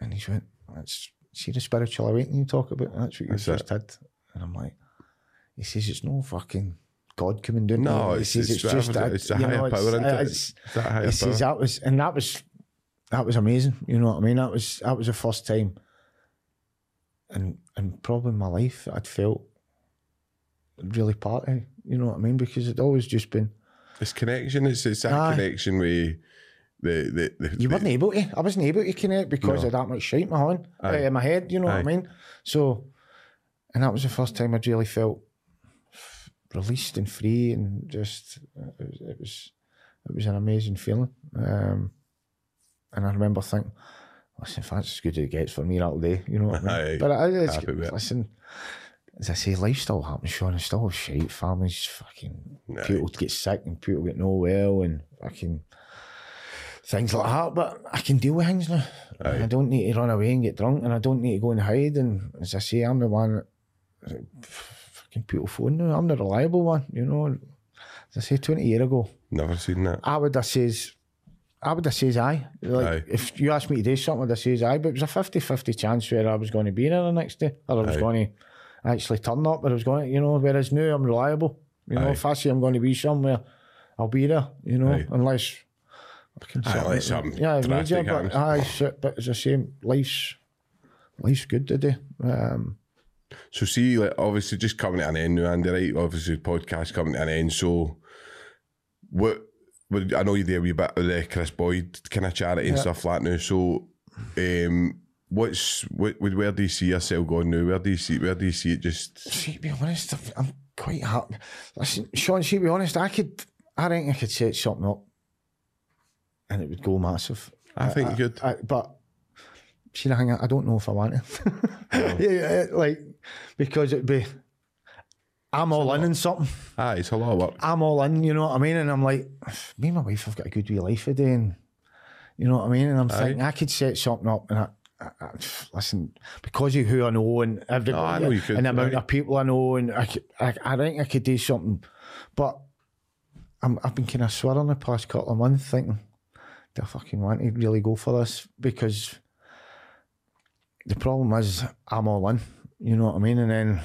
and he's went, that's, see the spiritual awakening you talk about? That's what you That's just had. And I'm like, he says, it's no fucking God coming down. No, he it's- says, it's it's, just, a- it's a higher know, power, isn't it? it's- It's that higher he says that was, and that was, that was amazing. You know what I mean? That was that was the first time, and and probably in my life I'd felt really part of. You know what I mean? Because it'd always just been It's connection. It's it's that Aye. connection with the the, the you the, weren't able to. I wasn't able to connect because No. of that much shit in my hand, uh, in my head. You know what I mean? So, and that was the first time I'd really felt f- released and free, and just it was it was, it was an amazing feeling. Um, and I remember thinking, listen, that's as good as it gets for me, that'll do. You know what I mean? <laughs> Aye. But I, it's, with it. As I say, life still happens, Sean. It's still shit. Families fucking people get sick and people get no well and fucking things like that. But I can deal with things now. I don't need to run away and get drunk, and I don't need to go and hide. And as I say, I'm the one that fucking people phone now. I'm the reliable one, you know. As I say, twenty year ago, never seen that. I would have says, I would have says aye. Like Aye. if you asked me to do something, I'd have says aye. But it was a 50-50 chance whether I was going to be there the next day or I was Aye. going to actually turn up. But I was going, you know. Whereas now I'm reliable. You know, Aye. if I say I'm going to be somewhere, I'll be there. You know, Aye. unless. fucking Aye, something- yeah, major, but aye, shit, but it's the same. Life's life's good today. Um, So see, like obviously, just coming to an end now, Andy. Right, obviously, podcast coming to an end. So, what? what I know you do a wee bit of the Kris Boyd kind of charity and stuff like that now. So, um, what's what? Where do you see yourself going now? Where do you see? Where do you see it? Just see, to be honest, I'm- quite happy. Listen, Sean, see, to be honest, I could, I think I could set something up, and it would go massive. I think you could. I, but see, the thing, I don't know if I want it. <laughs> yeah, yeah, like because it'd be, I'm all in in something. ah, it's a lot of work. I'm all in, you know what I mean? And I'm like, me and my wife have got a good wee life today, and you know what I mean? And I'm thinking I could set something up, and I, I, I listen because of who I know and everybody, I know you could, and the amount aye. of people I know, and I, I, I think I could do something, but I'm, I've been kind of swearing the past couple of months, thinking, do I fucking want to really go for this? Because the problem is I'm all in. You know what I mean? And then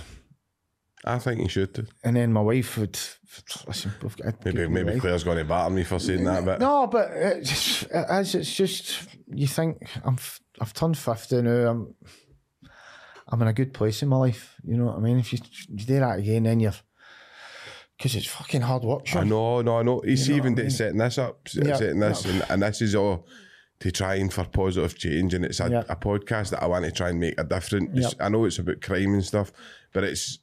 I think you should. and then my wife would listen. A Maybe maybe. Claire's going to batter me for saying that, but No, but it's just, it is, it's just you think I'm I've turned fifty now. I'm I'm in a good place in my life. You know what I mean? If you, you do that again, then you're because it's fucking hard work. I Sean. know, no, I know. He's You know even I mean? setting this up, Yeah, setting this, yeah. and, and this is all to try and for positive change. And it's a, Yeah. a podcast that I want to try and make a difference. I know it's about crime and stuff, but it's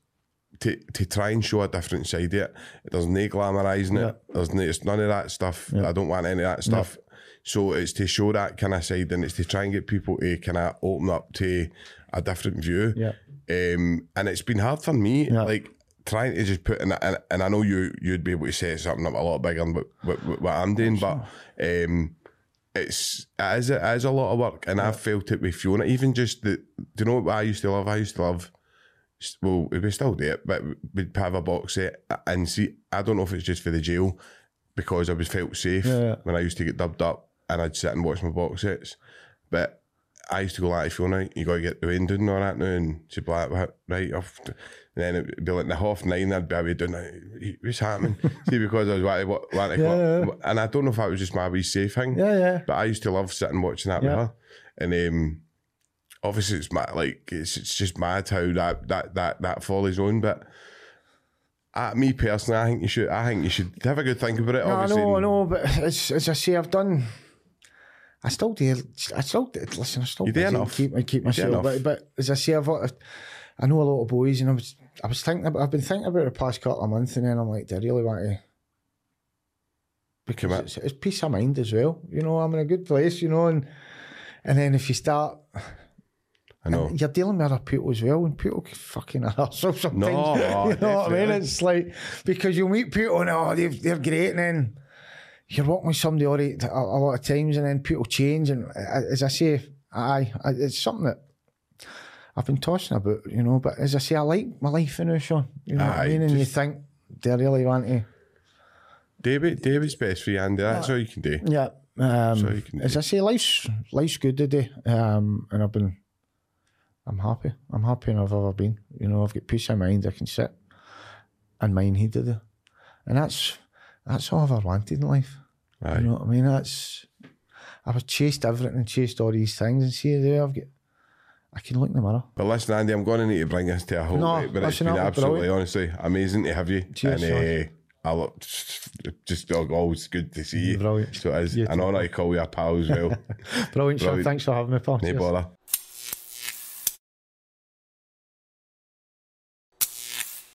to to try and show a different side of it. There's no glamorizing Yeah. it. There's no, it's none of that stuff. I don't want any of that stuff. So it's to show that kind of side, and it's to try and get people to kind of open up to a different view. Yeah. Um, and it's been hard for me, Yeah. like trying to just put in, and, and I know you you'd be able to say something up a lot bigger than what, what, what- I'm doing, but um, it's it is, it is a lot of work, and I've felt it with Fiona. Even just the, do you know what I used to love? I used to love. Well, we still do it, but we'd have a box set and see. I don't know if it's just for the jail because I was felt safe Yeah. when I used to get dubbed up and I'd sit and watch my box sets. But I used to go like, Fiona, you got to get the wind doing all that now. And she'd be like, right. Off. And then it'd be like the half nine, I'd be away doing it. What's happening? <laughs> See, because I was wanting, what, to Yeah, up. And I don't know if that was just my wee safe thing. Yeah, yeah. But I used to love sitting watching that with her. And um, obviously it's mad, like it's, it's just mad how that that that that follows on. But uh, me personally, I think you should. I think you should have a good think about it. No, I obviously, know, I know, but as, as I say, I've done. I still do. I still do- listen. I still You do enough. keep I keep myself. But, but as I say, I've I know a lot of boys, and I was I was thinking. About, I've been thinking about the past couple of months, and then I'm like, do I really want to? Because it's, it's peace of mind as well. You know, I'm in a good place. You know, and and then if you start, I know. you're dealing with other people as well, and people can fucking <laughs> arsehole sometimes. No, <laughs> you know what I mean? It's like because you'll meet people and oh, they've, they're great, and then you're walking with somebody the, a, a lot of times, and then people change. And uh, as I say, aye, I, it's something that I've been tossing about, you know. But as I say, I like my life in Sean. You know what I mean? And you think, do I really want to? David, David's best for you, Andy. That's all you can do. Yeah. Um, So you can as I say, life's life's good today, um, and I've been, I'm happy. I'm happier than I've ever been. You know, I've got peace of mind. I can sit and mind heated, and that's that's all I've ever wanted in life. Aye. You know what I mean? That's I've chased everything and chased all these things, and see there I've got. I can look in the mirror. But listen, Andy, I'm going to need to bring this to a halt. No, right? but it's been absolutely, brilliant. honestly, amazing to have you. Cheers, and uh, I look just always good to see you. Brilliant. So it is You an honour to call you a pal as well. <laughs> Brilliant, Sean. Thanks for having me, pal. no bother.